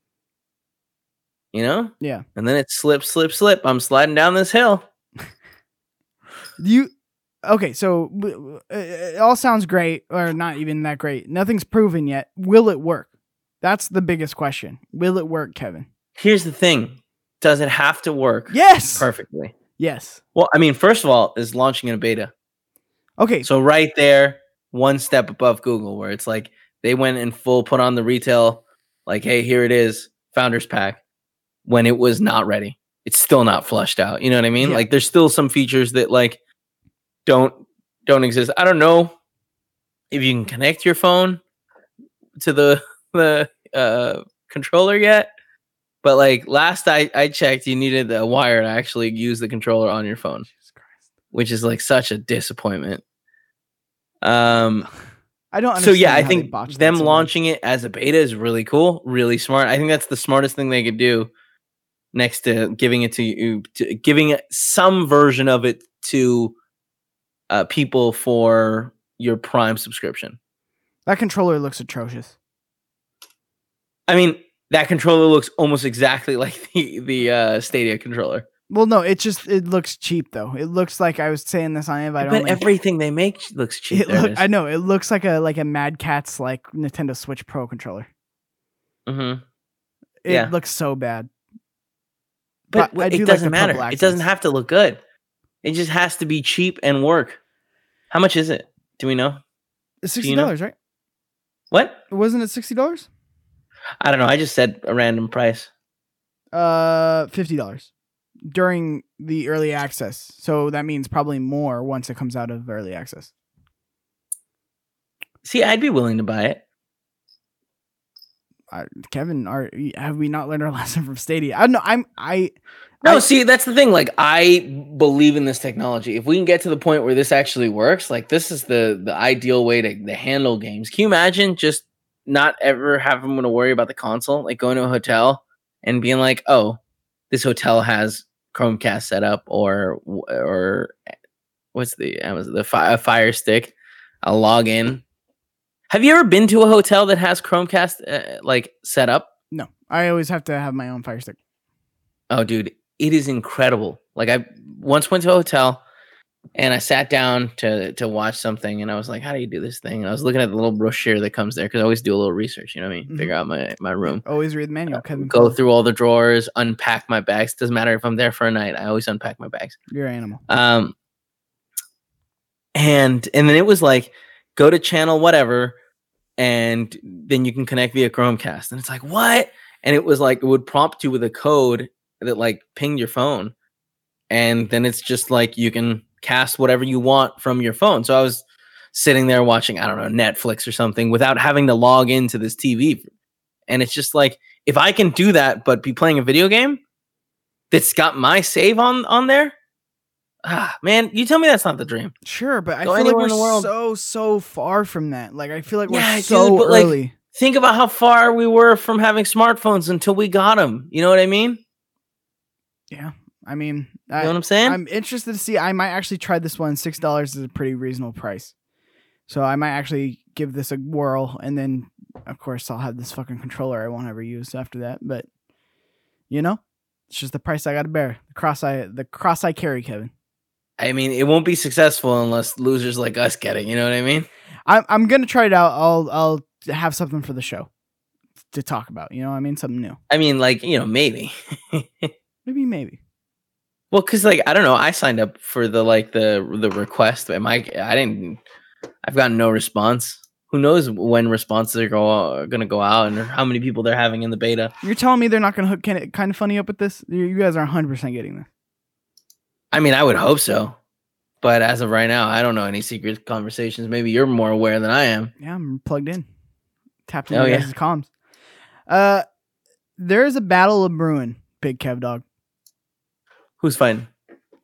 You know? Yeah. And then it's slip, slip, slip. I'm sliding down this hill. You okay? So uh, it all sounds great, or not even that great. Nothing's proven yet. Will it work? That's the biggest question. Will it work, Kevin? Here's the thing. Does it have to work Yes. perfectly? Yes. Well, I mean, first of all, is launching in a beta. Okay. So right there, one step above Google, where it's like they went in full put on the retail, like, hey, here it is, founders pack, when it was not ready. It's still not flushed out. You know what I mean? Yeah. Like there's still some features that like don't don't exist. I don't know if you can connect your phone to the (laughs) the uh controller yet. But like last I, I checked, you needed a wire to actually use the controller on your phone which is like such a disappointment. Um, (laughs) I don't. so yeah, I think them so launching it as a beta is really cool, really smart. I think that's the smartest thing they could do. Next to giving it to you, to giving it some version of it to uh, people for your Prime subscription. that controller looks atrocious. I mean, that controller looks almost exactly (laughs) like the the uh, Stadia controller. Well, no, it just it looks cheap though. It looks like I was saying this on invite but only. everything they make looks cheap. it look, I know it looks like a like a Mad Catz like Nintendo Switch Pro controller. Mhm. It Yeah. looks so bad. But, But I do it doesn't the matter. It doesn't have to look good. It just has to be cheap and work. How much is it? Do we know? It's sixty you know? dollars, right? What? Wasn't it sixty dollars? I don't know. I just said a random price. Uh, fifty dollars during the early access. So that means probably more once it comes out of early access. See, I'd be willing to buy it. I, Kevin, are have we not learned our (laughs) lesson from Stadia? I know. I'm I. No, I- see, that's the thing. Like, I believe in this technology. If we can get to the point where this actually works, like this is the the ideal way to, to handle games. Can you imagine just not ever having to worry about the console? Like going to a hotel and being like, "Oh, this hotel has Chromecast set up, or or what's the uh, Amazon the fi- Fire Stick? I'll log in." Have you ever been to a hotel that has Chromecast uh, like set up? No, I always have to have my own Fire Stick. Oh, dude, it is incredible. Like I once went to a hotel and I sat down to to watch something, and I was like, "How do you do this thing?" And I was looking at the little brochure that comes there because I always do a little research. You know what I mean? Mhm. Figure out my my room, Always read the manual, Kevin. go through all the drawers, unpack my bags. Doesn't matter if I'm there for a night. I always unpack my bags. You're an animal. Um, and and then it was like, go to channel whatever, and then you can connect via Chromecast. And it's like, what? And it was like it would prompt you with a code that like pinged your phone, and then it's just like you can cast whatever you want from your phone. So I was sitting there watching, I don't know, Netflix or something without having to log into this TV. And it's just like if I can do that but be playing a video game that's got my save on on there, ah, man, you tell me that's not the dream. Sure, but I Go feel like we're in the world. so so far from that. Like I feel like we're Yeah, dude, so but, like, early. Think about how far we were from having smartphones until we got them. You know what I mean? yeah, I mean, You I, know what I'm saying? I'm interested to see. I might actually try this one. Six dollars is a pretty reasonable price, so I might actually give this a whirl, and then of course I'll have this fucking controller I won't ever use after that. But you know, it's just the price I got to bear. The cross I the cross I carry, Kevin. I mean, it won't be successful unless losers like us get it. You know what I mean? I'm I'm gonna try it out. I'll I'll have something for the show to talk about. You know, what I mean something new. I mean, like you know, maybe. (laughs) Maybe maybe. Well, because like I don't know, I signed up for the like the the request. Am I? I didn't. I've gotten no response. Who knows when responses are go going to go out and how many people they're having in the beta? You're telling me they're not gonna hook kind kind of funny up with this? You, you guys are 100 percent getting this. I mean, I would hope so, but as of right now, I don't know any secret conversations. Maybe you're more aware than I am. Yeah, I'm plugged in. Tapped in Oh, yeah. comms. Uh, there is a battle of brewing, Big Kev Dog. Who's fighting?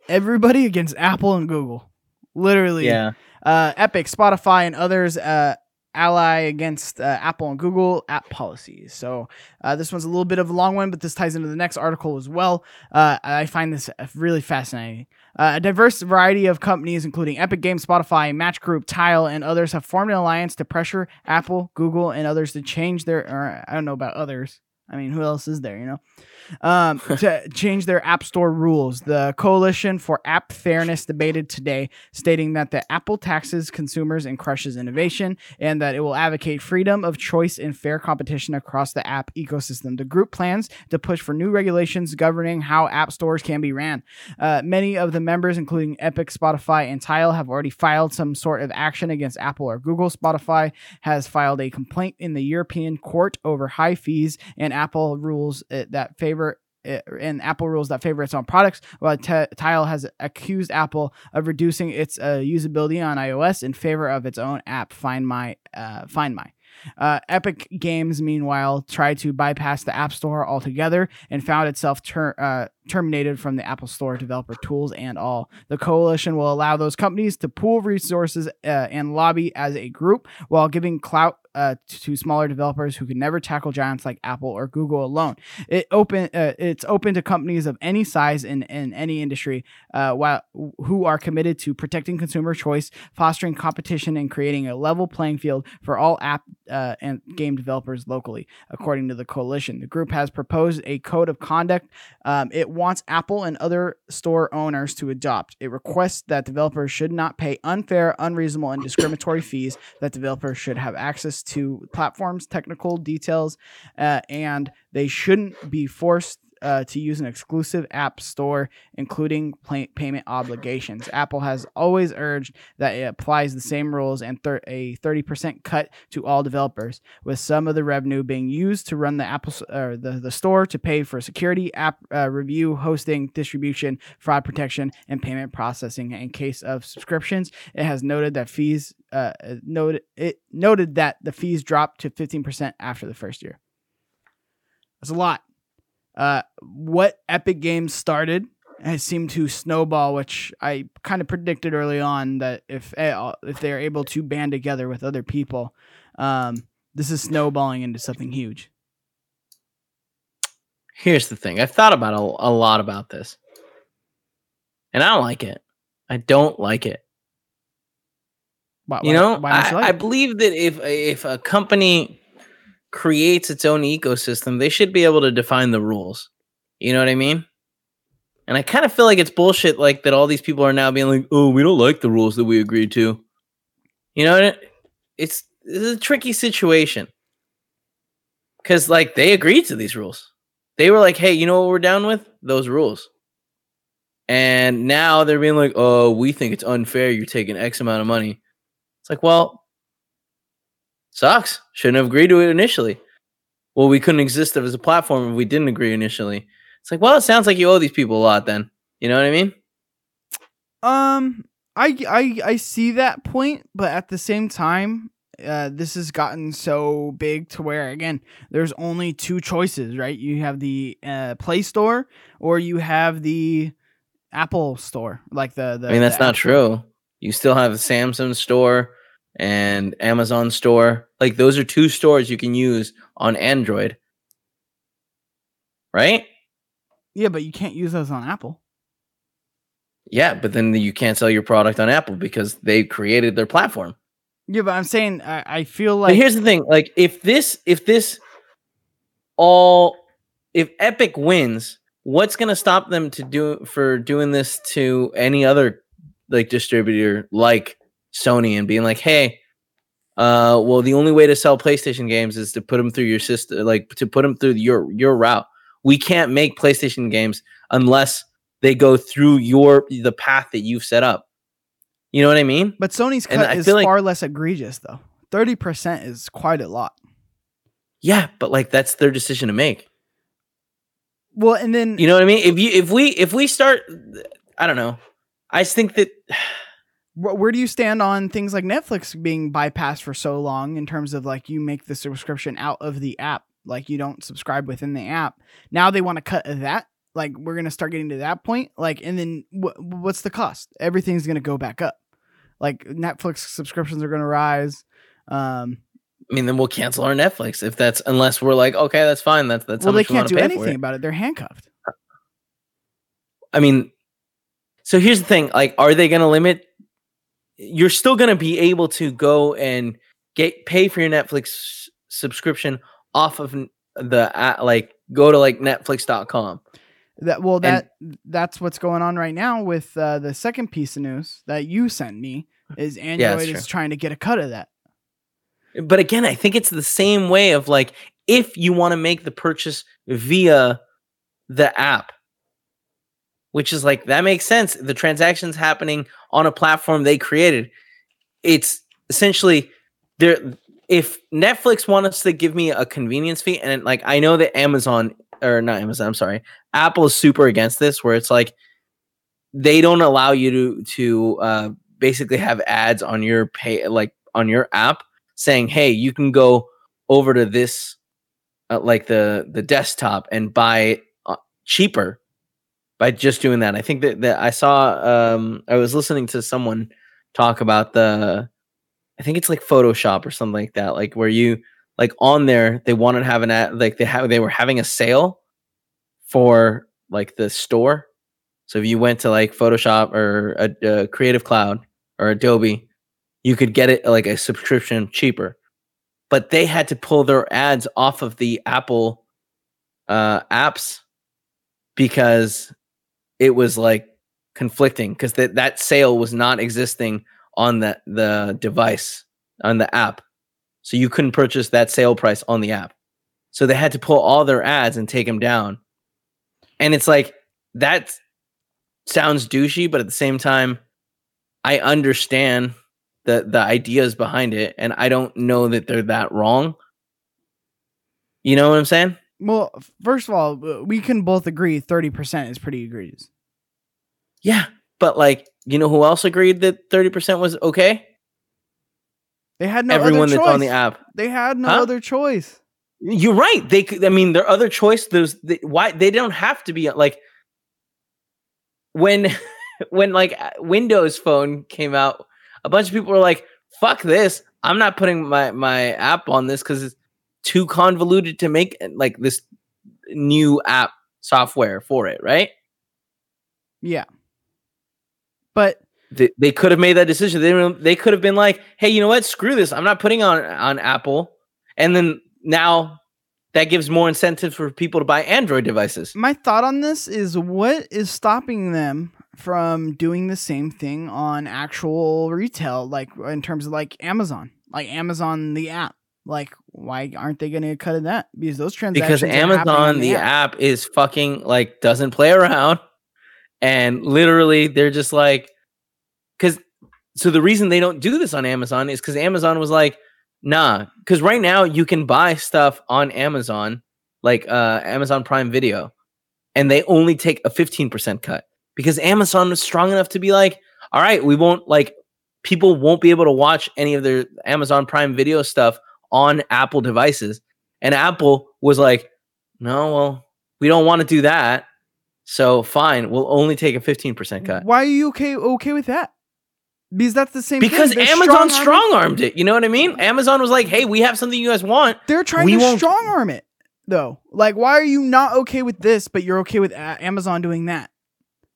Everybody against Apple and Google. Literally. Yeah, Uh, Epic, Spotify, and others uh, ally against uh, Apple and Google app policies. So uh, this one's a little bit of a long one, but this ties into the next article as well. Uh, I find this really fascinating. Uh, a diverse variety of companies, including Epic Games, Spotify, Match Group, Tile, and others, have formed an alliance to pressure Apple, Google, and others to change their. I don't know about others. I mean, who else is there? You know, um, (laughs) to change their App Store rules. The Coalition for App Fairness debated today, stating that the Apple taxes consumers and crushes innovation, and that it will advocate freedom of choice and fair competition across the app ecosystem. The group plans to push for new regulations governing how app stores can be ran. Uh, many of the members, including Epic, Spotify, and Tile, have already filed some sort of action against Apple or Google. Spotify has filed a complaint in the European court over high fees and Apple rules uh, that favor. Uh, And Apple rules that favor its own products, while T- Tile has accused Apple of reducing its uh, usability on iOS in favor of its own app, Find My. Uh, Find My. Uh, Epic Games, meanwhile, tried to bypass the App Store altogether and found itself ter- uh, terminated from the Apple Store developer tools and all. The coalition will allow those companies to pool resources uh, and lobby as a group while giving clout uh, to smaller developers who could never tackle giants like Apple or Google alone. It open uh, it's open to companies of any size in, in any industry uh, while, who are committed to protecting consumer choice, fostering competition, and creating a level playing field for all app uh, and game developers locally, according to the coalition. The group has proposed a code of conduct um, it wants Apple and other store owners to adopt. It requests that developers should not pay unfair, unreasonable, and discriminatory fees, that developers should have access to platforms, technical details, uh, and they shouldn't be forced uh, to use an exclusive app store, including pay- payment obligations. Apple has always urged that it applies the same rules and thir- a 30% cut to all developers, with some of the revenue being used to run the Apple or the, the store to pay for security, app uh, review, hosting, distribution, fraud protection, and payment processing. In case of subscriptions, it has noted that fees uh, noted it noted that the fees dropped to 15% after the first year. That's a lot. Uh, what Epic Games started has seemed to snowball, which I kind of predicted early on that if eh, if they're able to band together with other people, um, this is snowballing into something huge. Here's the thing: I've thought about a, a lot about this, and I don't like it. I don't like it. Why, you know, why don't I, like I believe that if if a company creates its own ecosystem, they should be able to define the rules. You know what I mean? And I kind of feel like it's bullshit, like that. All these people are now being like, "Oh, we don't like the rules that we agreed to." You know, it's it's a tricky situation because, like, they agreed to these rules. They were like, "Hey, you know what we're down with? Those rules." And now they're being like, "Oh, we think it's unfair. You're taking X amount of money." It's like, well, sucks. Shouldn't have agreed to it initially. Well, we couldn't exist as a platform if we didn't agree initially. It's like, well, it sounds like you owe these people a lot then. You know what I mean? Um, I I I see that point, but at the same time, uh, this has gotten so big to where again, there's only two choices, right? You have the uh, Play Store or you have the Apple Store, like the the. I mean, that's not App Store. true. You still have a Samsung store and Amazon store. Like those are two stores you can use on Android. Right? Yeah, but you can't use those on Apple. Yeah, but then you can't sell your product on Apple because they created their platform. Yeah, but I'm saying I, I feel but like here's the thing: like, if this, if this all, if Epic wins, what's gonna stop them to do for doing this to any other like distributor like Sony and being like, hey, uh, well, the only way to sell PlayStation games is to put them through your system, like to put them through your your route. We can't make PlayStation games unless they go through your the path that you've set up. You know what I mean? But Sony's cut is like- far less egregious though. Thirty percent is quite a lot. Yeah, but like that's their decision to make. Well, and then You know what I mean? If you if we if we start I don't know. I just think that where do you stand on things like Netflix being bypassed for so long in terms of like you make the subscription out of the app, like you don't subscribe within the app. Now they want to cut that. Like we're gonna start getting to that point. Like, and then wh- what's the cost? Everything's gonna go back up. Like Netflix subscriptions are gonna rise. Um, I mean then we'll cancel our Netflix if that's unless we're like, okay, that's fine. That's that's well, they can't do anything it. about it. They're handcuffed. I mean, so here's the thing: like, are they going to limit? You're still going to be able to go and get pay for your Netflix subscription off of the a- like go to like Netflix.com. That well, that that's what's going on right now with uh, the second piece of news that you sent me. Is Android true. is trying to get a cut of that. But again, I think it's the same way of like if you want to make the purchase via the app, which is like that makes sense. The transactions happening on a platform they created. It's essentially there. If Netflix wants to give me a convenience fee, and like I know that Amazon or not Amazon, I'm sorry, Apple is super against this, where it's like they don't allow you to to uh, basically have ads on your pay like on your app saying, "Hey, you can go over to this, uh, like the the desktop, and buy uh, cheaper by just doing that." I think that that I saw. Um, I was listening to someone talk about the I think it's like Photoshop or something like that, like where you like on there they wanted to have an ad like they have they were having a sale for like the store. So if you went to like Photoshop or a, a Creative Cloud or Adobe, you could get it like a subscription cheaper. But they had to pull their ads off of the Apple uh, apps because it was like conflicting because that that sale was not existing on the the device on the app. So you couldn't purchase that sale price on the app. So they had to pull all their ads and take them down. And it's like that sounds douchey but at the same time i understand the the ideas behind it and i don't know that they're that wrong. You know what i'm saying? Well, first of all, uh, we can both agree 30% is pretty egregious. Yeah but like you know who else agreed that 30% was okay They had no everyone other that's choice. on the app They had no Huh? other choice. You're right. They could. I mean, their other choice. There's they, why they don't have to be like when (laughs) when like Windows Phone came out. A bunch of people were like, "Fuck this! I'm not putting my my app on this because it's too convoluted to make uh, like this new app software for it." Right? Yeah. But They, they could have made that decision. They they could have been like, "Hey, you know what? Screw this! I'm not putting on on Apple." And then now that gives more incentive for people to buy Android devices. my thought on this is what is stopping them from doing the same thing on actual retail, like in terms of like Amazon, like Amazon the app. Like, why aren't they going to cut in that? Because those transactions because are happening on Amazon, the app, is fucking like doesn't play around, and literally they're just like, because so the reason they don't do this on Amazon is because Amazon was like, nah, because right now you can buy stuff on Amazon, like uh Amazon Prime Video, and they only take a fifteen percent cut because Amazon was strong enough to be like, all right, we won't like people won't be able to watch any of their Amazon Prime Video stuff on Apple devices. And Apple was like, no, well, we don't want to do that. So fine, we'll only take a 15% cut. Why are you okay okay with that? Because that's the same thing. Because They're Amazon strong armed it. You know what I mean? Amazon was like, hey, we have something you guys want. They're trying we to strong arm it though. Like, why are you not okay with this, but you're okay with Amazon doing that?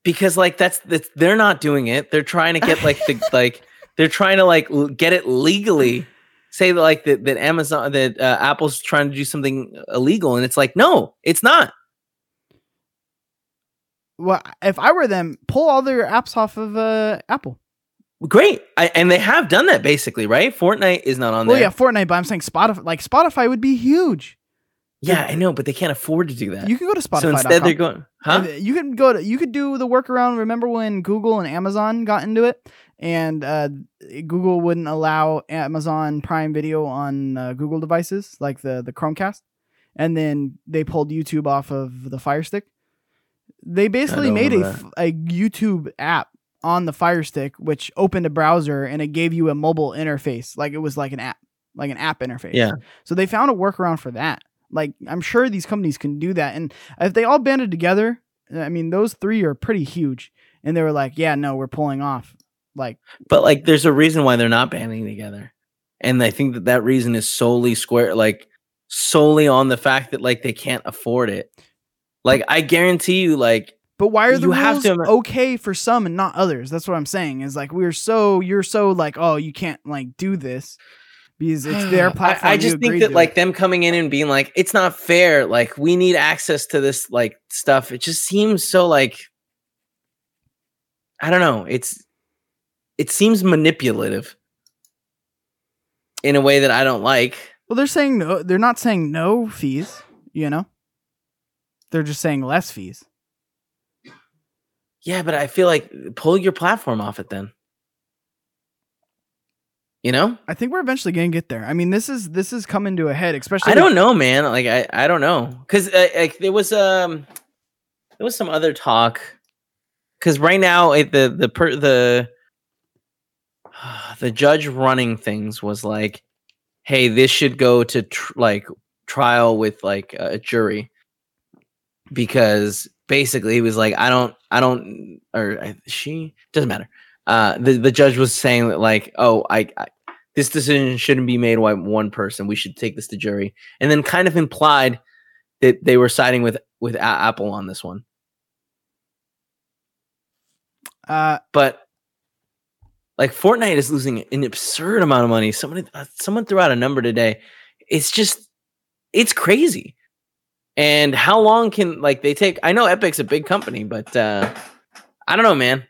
Because like that's that's they're not doing it. They're trying to get (laughs) like the like they're trying to like get it legally. Say that like that that Amazon that uh, Apple's trying to do something illegal, and it's like no, it's not. Well, if I were them, pull all their apps off of uh, Apple. Great, I, and they have done that basically, right? Fortnite is not on Well, there. yeah, Fortnite, but I'm saying Spotify. Like Spotify would be huge. Yeah, I know, but they can't afford to do that. You can go to Spotify. so instead, they're going, huh? You can go to. You could do the workaround. Remember when Google and Amazon got into it, and uh, Google wouldn't allow Amazon Prime Video on uh, Google devices like the the Chromecast, and then they pulled YouTube off of the Fire Stick. They basically made a, remember f- a YouTube app on the Fire Stick, which opened a browser and it gave you a mobile interface, like it was like an app, like an app interface. Yeah. So they found a workaround for that. Like I'm sure these companies can do that, and if they all banded together, I mean, those three are pretty huge. And they were like, "Yeah, no, we're pulling off." Like, But like, there's a reason why they're not banding together, and I think that that reason is solely square, like solely on the fact that like they can't afford it. Like, I guarantee you, like, but why are the rules to okay for some and not others? That's what I'm saying. Is like we're so you're so like, oh, you can't like do this because it's their (sighs) platform. I, you just think that like it. them coming in and being like, it's not fair. Like, we need access to this like stuff. It just seems so like, I don't know. It's it seems manipulative in a way that I don't like. well, they're saying no. They're not saying no fees. You know, they're just saying less fees. Yeah, but I feel like pull your platform off it then. You know? I think we're eventually gonna get there. I mean, this is this is coming to a head, especially. I don't know, man. Like I, I don't know, because uh, like there was um, there was some other talk. Because right now, it, the the per, the (sighs) the judge running things was like, hey, this should go to tr- like trial with like a jury, because basically he was like, I don't, I don't, or I, she doesn't matter. Uh, the the judge was saying that like, oh, I, I this decision shouldn't be made by one person. We should take this to jury, and then kind of implied that they were siding with with A- Apple on this one. Uh, But like Fortnite is losing an absurd amount of money. Somebody, uh, someone threw out a number today. It's just, it's crazy. And how long can like they take? I know Epic's a big company, but uh I don't know, man.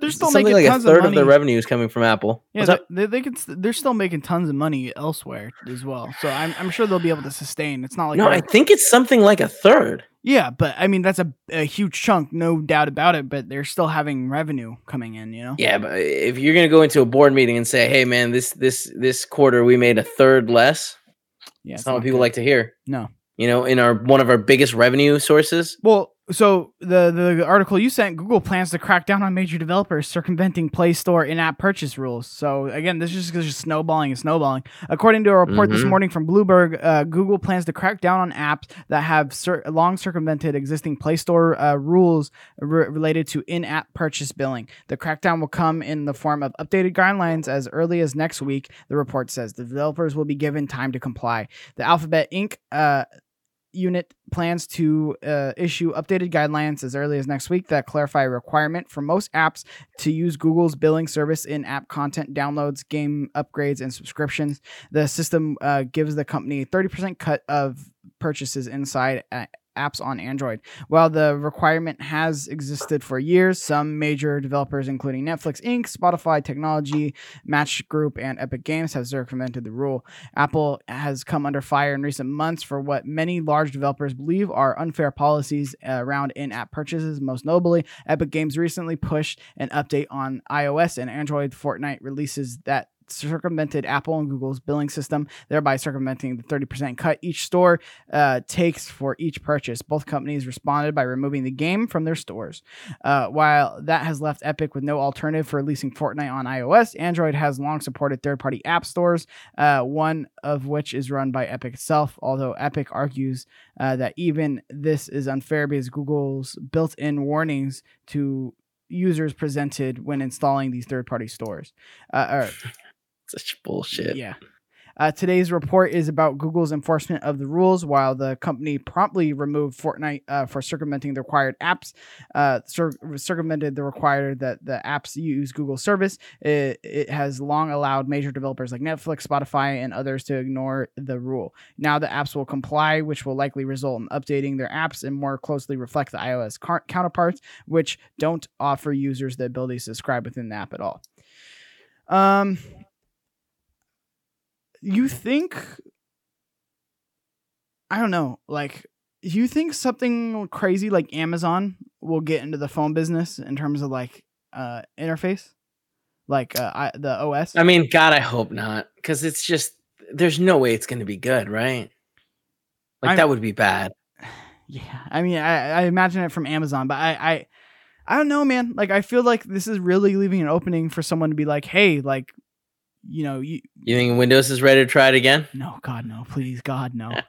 they're still Something making like a third of of, their revenue is coming from Apple. Yeah, What's they, they, they can. They're still making tons of money elsewhere as well. So I'm, I'm sure they'll be able to sustain. It's not like no, I think it's something like a third. yeah, but I mean that's a, a huge chunk, no doubt about it. But they're still having revenue coming in. You know. Yeah, but if you're gonna go into a board meeting and say, "Hey, man, this this this quarter we made a third less," Yeah, that's it's not what people good. like to hear. No. You know, in our one of our biggest revenue sources. Well, so the the article you sent, Google plans to crack down on major developers circumventing Play Store in-app purchase rules. So again, this is just snowballing and snowballing. According to a report this Mhm. morning from Bloomberg, uh, Google plans to crack down on apps that have cir- long circumvented existing Play Store uh, rules re- related to in-app purchase billing. The crackdown will come in the form of updated guidelines as early as next week. The report says the developers will be given time to comply. The Alphabet Inc. Uh, unit plans to uh, issue updated guidelines as early as next week that clarify a requirement for most apps to use Google's billing service in app content downloads, game upgrades, and subscriptions. The system uh, gives the company a 30% cut of purchases inside apps on Android. While the requirement has existed for years, some major developers, including Netflix Inc., Spotify Technology, Match Group, and Epic Games, have circumvented the rule. Apple has come under fire in recent months for what many large developers believe are unfair policies around in app purchases. Most notably, Epic Games recently pushed an update on iOS and Android Fortnite releases that circumvented Apple and Google's billing system, thereby circumventing the 30% cut each store uh, takes for each purchase. Both companies responded by removing the game from their stores. Uh, while that has left Epic with no alternative for releasing Fortnite on iOS, Android has long supported third party app stores, uh, one of which is run by Epic itself, although Epic argues uh, that even this is unfair because Google's built in warnings to users presented when installing these third party stores. Uh, (laughs) Such bullshit. yeah. Uh, today's report is about Google's enforcement of the rules. While the company promptly removed Fortnite uh, for circumventing the required apps, uh, cir- circumvented the required that the apps use Google service. It, it has long allowed major developers like Netflix, Spotify, and others to ignore the rule. Now the apps will comply, which will likely result in updating their apps and more closely reflect the iOS car- counterparts, which don't offer users the ability to subscribe within the app at all. Um, you think I don't know, like you think something crazy like Amazon will get into the phone business in terms of like uh interface? Like uh I, the OS? I mean, God, I hope not, because it's just there's no way it's going to be good, right? Like I'm- that would be bad. (sighs) Yeah, I mean, I, I imagine it from Amazon, but I, I, I don't know, man. Like, I feel like this is really leaving an opening for someone to be like, "Hey, like, you know, you, You think Windows is ready to try it again? no, God, no, please, God, no." (laughs)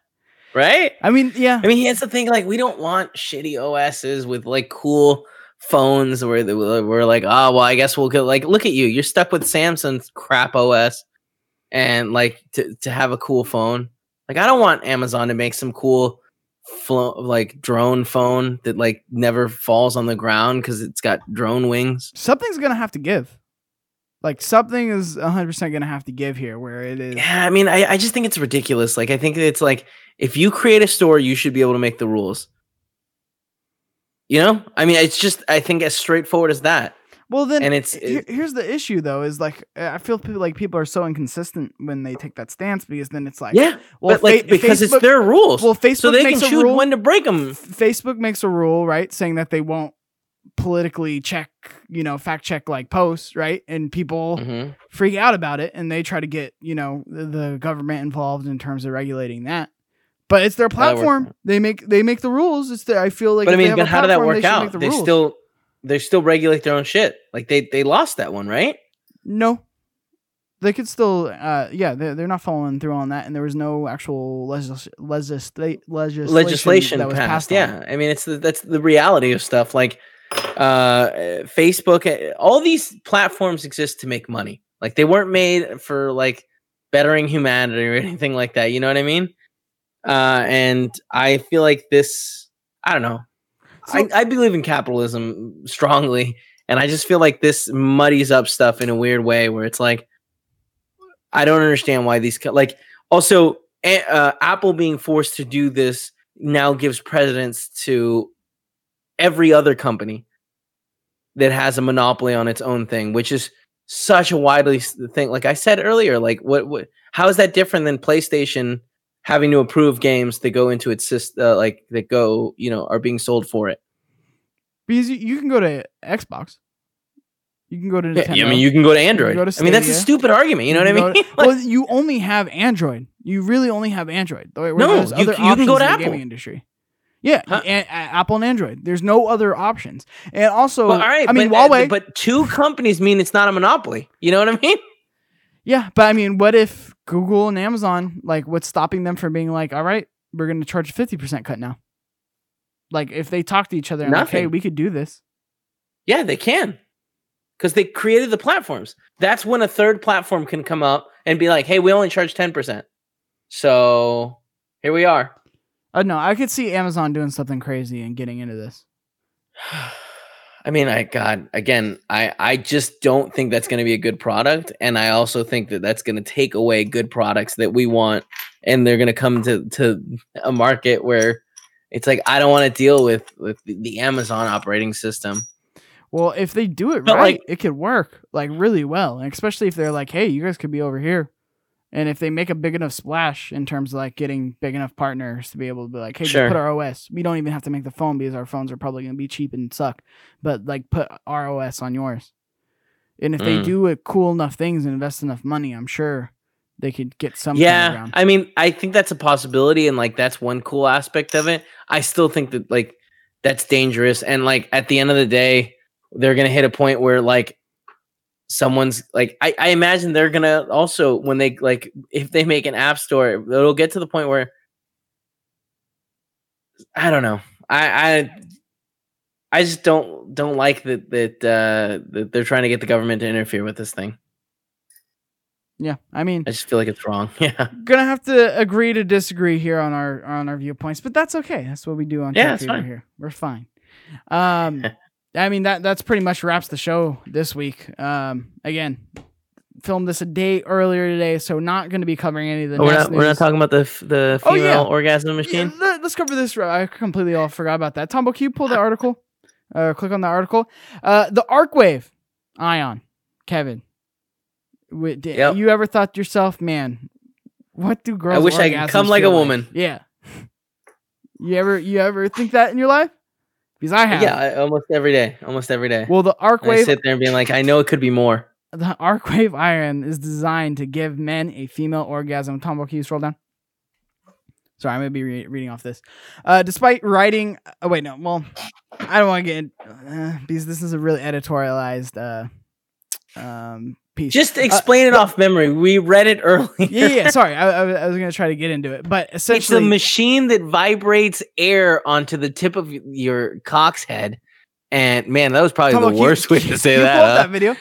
Right? I mean, yeah, I mean, here's the thing: like, we don't want shitty OSs with like cool phones where the- we're like, oh, well, I guess we'll go. Like, look at you, you're stuck with Samsung's crap OS, and like to to have a cool phone. Like, I don't want Amazon to make some cool, flo- like drone phone that like never falls on the ground because it's got drone wings. something's gonna have to give. Like, something is hundred percent gonna have to give here, where it is. Yeah, I mean, I, I just think it's ridiculous. Like, I think it's like if you create a store, you should be able to make the rules. You know, I mean, it's just I think as straightforward as that. Well, then, And it's- here- here's the issue, though, is like I feel people, like people are so inconsistent when they take that stance because then it's like, Yeah, well, but like because Facebook- it's their rules, well, Facebook so they makes can a choose rule. when to break them. Facebook makes a rule, right, saying that they won't politically check, you know, fact check like posts, right? And people Mm-hmm. freak out about it and they try to get, you know, the, the government involved in terms of regulating that. But it's their How that works platform. They make they make the rules. It's the, I feel like But I mean, but how did that work they out? the They rules. still they still regulate their own shit. Like they they lost that one, right? No. They could still, uh, yeah, they're, they're not following through on that, and there was no actual legis- legisla- legislation, Legislation that was passed. passed. yeah, I mean, it's the, that's the reality of stuff. Like uh, Facebook, all these platforms exist to make money. Like they weren't made for like bettering humanity or (laughs) anything like that. You know what I mean? Uh, and I feel like this. I don't know. So- I, I believe in capitalism strongly, and I just feel like this muddies up stuff in a weird way where it's like I don't understand why these like also uh, Apple being forced to do this now gives precedence to every other company that has a monopoly on its own thing, which is such a widely thing. Like I said earlier, like what, what how is that different than PlayStation having to approve games that go into its system, uh, like that go, you know, are being sold for it? Because you, you can go to Xbox. You can go to Nintendo. Yeah, I mean, you can go to Android. go to I mean, that's a stupid argument. You know what I mean? to- (laughs) well, you only have Android. You really only have Android. Where No, you you can go to the Apple. gaming industry. Yeah, Huh? a- a- Apple and Android. There's no other options. And also, Well, all right. I mean, but, Huawei. but two companies mean it's not a monopoly. You know what I mean? yeah, but I mean, what if Google and Amazon, like, what's stopping them from being like, all right, we're going to charge a fifty percent cut now? Like, if they talk to each other and like, hey, we could do this. Yeah, they can. Because they created the platforms. That's when a third platform can come up and be like, hey, we only charge 10%. So here we are. Uh, no, I could see Amazon doing something crazy and getting into this. (sighs) I mean, I God, again, I I just don't think that's going to be a good product, and I also think that that's going to take away good products that we want, and they're going to come to to a market where it's like I don't want to deal with with the- the Amazon operating system. Well, if they do it But, right, like- it could work like really well, and especially if they're like, "Hey, you guys could be over here," and if they make a big enough splash in terms of like getting big enough partners to be able to be like, "Hey, Sure. just put our OS. We don't even have to make the phone because our phones are probably going to be cheap and suck, but like put our OS on yours." And if they Mm. do it cool enough things and invest enough money, I'm sure they could get something yeah around. i mean i think that's a possibility and like that's one cool aspect of it i still think that like that's dangerous and like at the end of the day they're gonna hit a point where like someone's like i, I imagine they're gonna also when they like if they make an app store it'll get to the point where i don't know i i i just don't don't like that that uh that they're trying to get the government to interfere with this thing yeah, I mean, i just feel like it's wrong (laughs) yeah gonna have to agree to disagree here on our on our viewpoints, but that's okay. That's what we do on Yeah, Tech Fever fine. here. We're fine. Um, (laughs) I mean that that's pretty much wraps the show this week. Um, again, filmed this a day earlier today, so not going to be covering any of the. Oh, we're not, we're not talking about the the Oh, female yeah. orgasm Yeah, machine. let, us cover this. I completely all forgot about that. Tombo, can you pull the article? Uh, click on the article. Uh, the Arcwave Ion, Kevin. d- Yep. You ever thought to yourself, man, what do girls? I wish I could come like a woman. Yeah. (laughs) You ever you ever think that in your life? Because I have. Yeah, almost every day, almost every day. Well, the And I sit there and being like, I know it could be more. the Arcwave Ion is designed to give men a female orgasm. Tombo, can you scroll down? Sorry, I'm gonna be re- reading off this. Uh, despite writing, oh wait, no, well, I don't want to get in, uh, because this is a really editorialized uh, um, piece. Just uh, explain it off memory. We read it (laughs) earlier. yeah, yeah, sorry, I, I, was- gonna try to get into it, but essentially, It's a machine that vibrates air onto the tip of your cock's head. And man, that was probably the can you- worst way to (laughs) say you that. pull up huh? that video.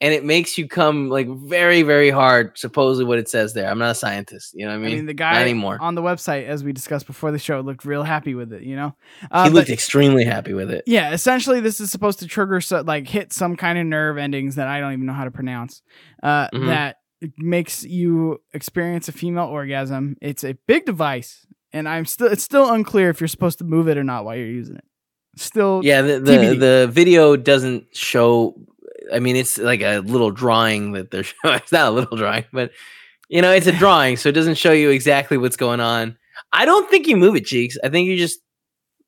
And it makes you come like very, very hard, supposedly what it says there. I'm not a scientist. You know what I I mean? mean, the not guy anymore. on the website, as we discussed before the show, looked real happy with it. You know, uh, he but- looked extremely happy with it. Yeah, essentially, this is supposed to trigger so, like hit some kind of nerve endings that I don't even know how to pronounce. Uh, Mhm. That makes you experience a female orgasm. It's a big device, and I'm still it's still unclear if you're supposed to move it or not while you're using it. Still, Yeah, the the, the video doesn't show. I mean, it's like a little drawing that they're (laughs) showing. It's not a little drawing, but you know, it's a drawing, so it doesn't show you exactly what's going on. I don't think you move it, cheeks. I think you just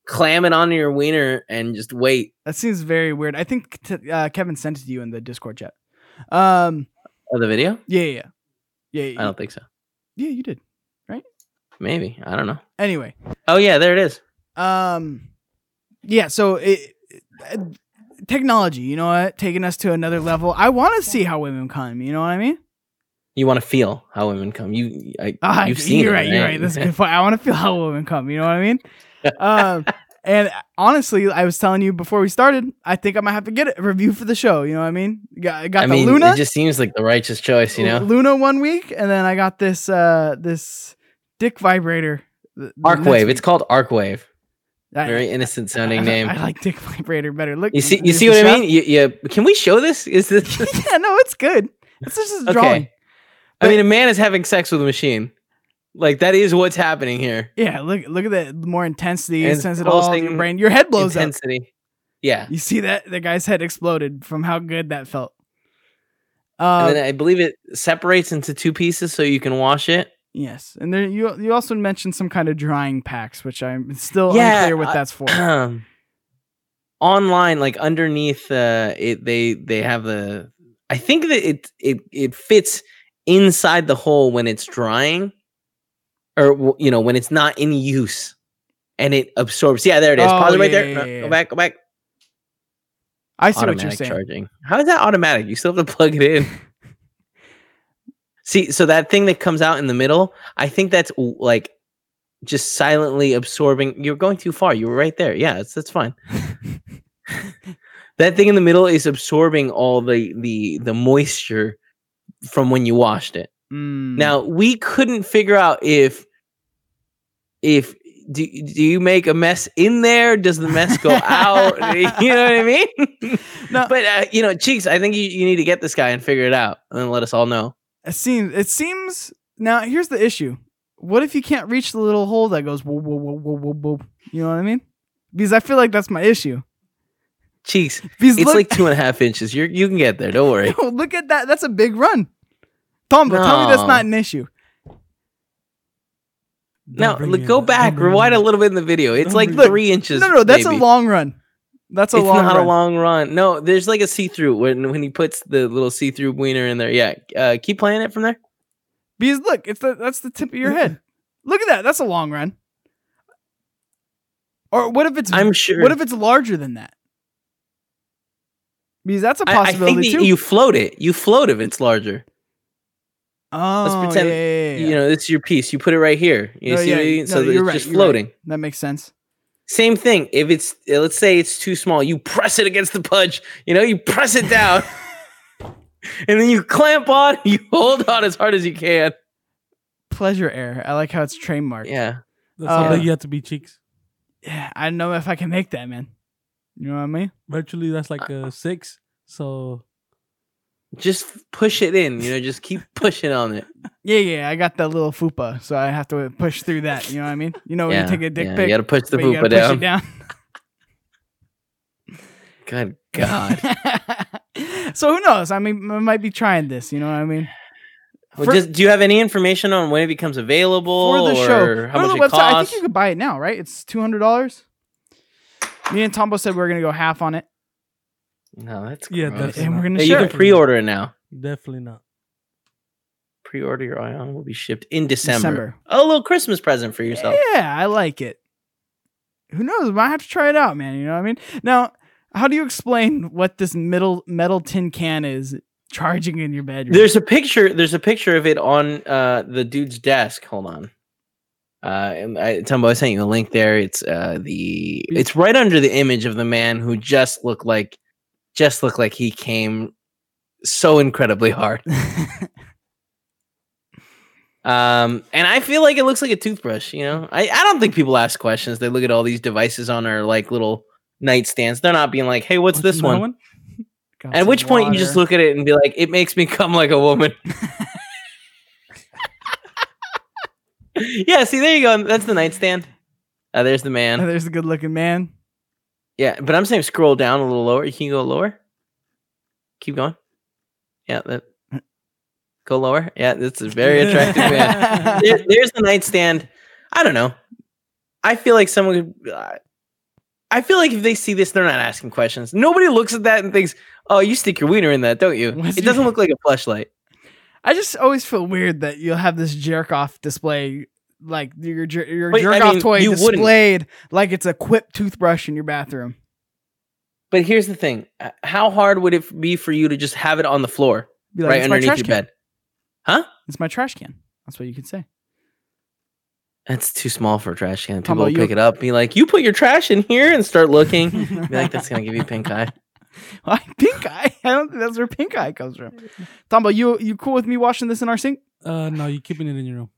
clam it onto your wiener and just wait. that seems very weird. I think t- uh, Kevin sent it to you in the Discord chat. Um, Oh, the video? yeah, yeah, yeah, yeah, I don't think so. yeah. You did. Right? Maybe I don't know. Anyway, Oh yeah, there it is. um yeah so it, uh, technology you know what taking us to another level i want to see how women come you know what i mean You want to feel how women come. You, I, Ah, you've seen you're it, right you're right that's a good (laughs) point i want to feel how women come you know what i mean (laughs) um And honestly, I was telling you before we started, I think I might have to get a review for the show. You know what I mean? Got, I got I the mean, Luna, it just seems like the righteous choice, you know. Luna one week, and then I got this uh this dick vibrator. the- the next Arcwave. It's called Arcwave. I- Very innocent sounding I- name. I, like dick vibrator better. Look, You see, you see what I mean? You, you, can we show this? Is this? (laughs) yeah, no, it's good. It's just a Okay. drawing. I mean, a man is having sex with a machine. Like that is what's happening here. Yeah, look look at that more intensity. And sends it all in your brain. Your head blows up. Intensity. Yeah. You see that the guy's head exploded from how good that felt. And Uh, then I believe it separates into two pieces so you can wash it. Yes, and there you you also mentioned some kind of drying packs, which I'm still Yeah, unclear what I- that's for. Um, (clears throat) online, like underneath, uh, it they they have the. I think that it it it fits inside the hole when it's drying, or you know when it's not in use, and it absorbs. Yeah, there it is. Oh, Pause it right there. yeah, Uh, yeah, Go back. Go back. I see what you're saying. charging. How is that automatic? You still have to (laughs) plug it in. See, so that thing that comes out in the middle, I think that's like just silently absorbing. You're going too far. You were right there. Yeah, that's that's fine. that thing in the middle is absorbing all the the the moisture from when you washed it. Mm. Now we couldn't figure out if if do, do you make a mess in there? Does the mess go out? (laughs) (laughs) you know what I mean? No. But uh, you know, cheeks. I think you, you need to get this guy and figure it out, and then let us all know. It seems it seems now. Here's the issue: What if you can't reach the little hole that goes whoa whoa whoa whoa whoa whoa? You know what I mean? Because I feel like that's my issue. Cheeks. Because It's look, like two and a half inches. You you can get there. Don't worry. (laughs) look at that. That's a big run. Tombo, tell me that's not an issue. Now Don't bring look, go back. Don't bring me Rewind a little bit in the video. It's Don't like bring- Look, three inches. No, no, that's a long run. That's a it's long not run. a long run. No, there's like a see through when when he puts the little see through wiener in there. Yeah, uh, keep playing it from there. Because look, it's the that's the tip of your head. (laughs) Look at that. That's a long run. Or what if it's I'm sure. what if it's larger than that? Because that's a possibility think that too. you float it. You float if it's larger. oh, pretend, yeah, yeah, yeah, You know, it's your piece. You put it right here. You No, see yeah, what I mean? no, So it's right, just you're right. floating. that makes sense. Same thing. If it's uh, let's say it's too small, you press it against the pudge. You know, you press it down, (laughs) and then you clamp on. (laughs) You hold on as hard as you can. Pleasure air. I like how it's trademarked. Yeah. That's how Uh, big you have to be, cheeks. Yeah, I don't know if I can make that, man. You know what I mean? Virtually, that's like a six. So Just push it in. You know, just keep pushing on it. (laughs) Yeah, yeah. I got that little fupa, so I have to push through that. You know what I mean? You know when yeah. you take a dick yeah, pic, You got to push the but you poopa gotta push down. it (laughs) Good God. (laughs) so who knows? I mean, I might be trying this. You know what I mean? Well, For- just, do you have any information on when it becomes available For the or show, how much the it website. I think you could buy it now, right? It's two hundred dollars. Me and Tombo said we are gonna go half on it, no, that's Yeah, gross. that's- and we're gonna Hey, you can pre-order it now. definitely not. Pre-order your ion will be shipped in December. December. A little Christmas present for yourself. Yeah, I like it. Who knows? I Might have to try it out, man. You know what I mean? Now, how do you explain what this middle metal tin can is charging in your bedroom? There's a picture. There's a picture of it on uh, the dude's desk. Hold on. Uh, and I, Tombo, I sent you a link there. It's uh, the. It's right under the image of the man who just looked like, just looked like he came so incredibly hard. (laughs) Um, and I feel like it looks like a toothbrush. You know, I, I don't think people ask questions. They look at all these devices on our like little nightstands. They're not being like, "Hey, what's this another one?" Got At which point you just look at it and be like, "It makes me come like a woman." (laughs) (laughs) yeah, see, there you go. That's the nightstand. Uh, there's the man. Oh, man. There's a good looking man. Yeah, but I'm saying scroll down a little lower. You can go lower. Keep going. Yeah, that. (laughs) Go lower. Yeah, that's a very attractive man. (laughs) There- there's the nightstand. I don't know. I feel like someone could. Uh, I feel like if they see this, they're not asking questions. Nobody looks at that and thinks, "Oh, you stick your wiener in that, don't you?" What's it doesn't look like a flashlight. I just always feel weird that you'll have this jerk off display, like your jer- your But, I jerk off mean, toy you wouldn't- displayed like it's a Quip toothbrush in your bathroom. But here's the thing: Uh, how hard would it be for you to just have it on the floor, Be like, right underneath your can. bed? Huh? It's my trash can. That's what you could say. That's too small for a trash can. People Tombo, will you- pick it up, be like, "You put your trash in here," and start looking. (laughs) be like, "That's gonna give you pink eye." (laughs) Why pink eye? (laughs) I don't think that's where pink eye comes from. Tombo, you you cool with me washing this in our sink? Uh, no, you're keeping it in your room.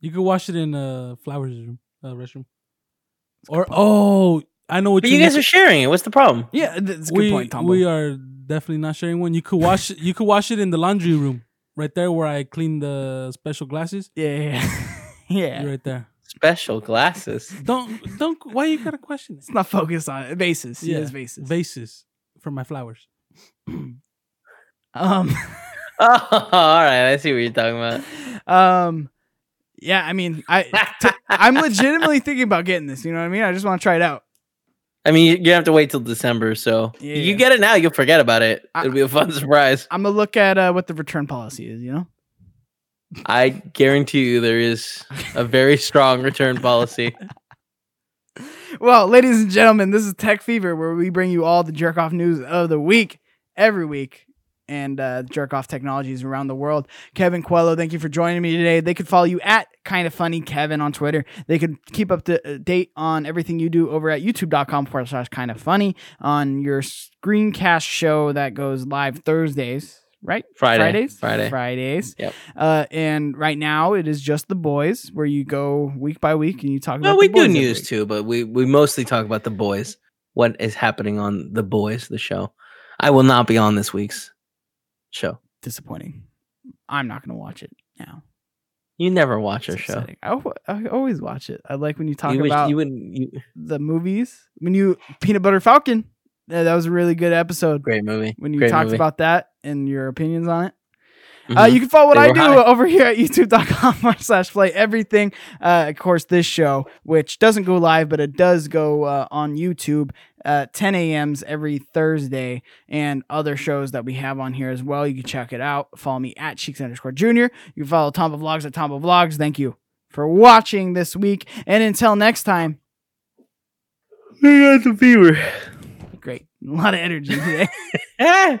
You could wash it in uh flowers room, uh, restroom. Or oh, I know what But you guys are sharing it. What's the problem? Yeah, that's a we, good point, Tombo. We are definitely not sharing one. You could wash (laughs) you could wash it in the laundry room. Right there where I clean the special glasses. yeah, yeah, yeah. (laughs) You're right there. Special glasses. Don't don't why you got a question it? It's not focused on it. Vases. Yeah, Yeah, it's vases. Vases for my flowers. (clears throat) um, (laughs) Oh, all right. I see what you're talking about. um, yeah. I mean, I t- I'm legitimately (laughs) thinking about getting this. You know what I mean? I just want to try it out. I mean, you- you have to wait till December, so Yeah. you get it now, you'll forget about it. I- It'll be a fun surprise. I'm gonna look at uh, what the return policy is. You know? I guarantee you, there is a very strong return policy. (laughs) Well, ladies and gentlemen, this is Tech Fever, where we bring you all the jerk off news of the week every week and uh, jerk off technologies around the world. Kevin Coelho, thank you for joining me today. They could follow you at kind of funny Kevin on Twitter. They could keep up to uh, date on everything you do over at youtube.com forward slash kind of funny on your screencast show that goes live Thursdays, right? Friday. Fridays? Friday. Fridays. Yep. Uh, and right now it is just the boys where you go week by week and you talk about. Well, about we do news too, but we, we mostly talk about the boys. What is happening on the boys, the show. I will not be on this week's show. disappointing. I'm not going to watch it now. You never watch our It's show. upsetting. I, I always watch it. I like when you talk You, wish- about you wouldn't. You, the movies. When you Peanut Butter Falcon, yeah, that was a really good episode. great movie. When you great talked movie. about that and your opinions on it. Uh, Mhm. you can follow what I do high. over here at youtube.com (laughs) slash play everything. Uh, of course, this show, which doesn't go live, but it does go uh, on YouTube uh, 10 a.m.s every Thursday, and other shows that we have on here as well. You can check it out. Follow me at Cheeks underscore Junior. You can follow Tombo Vlogs at Tombo Vlogs. Thank you for watching this week. And until next time, I got the fever. great. A lot of energy today. (laughs) (laughs)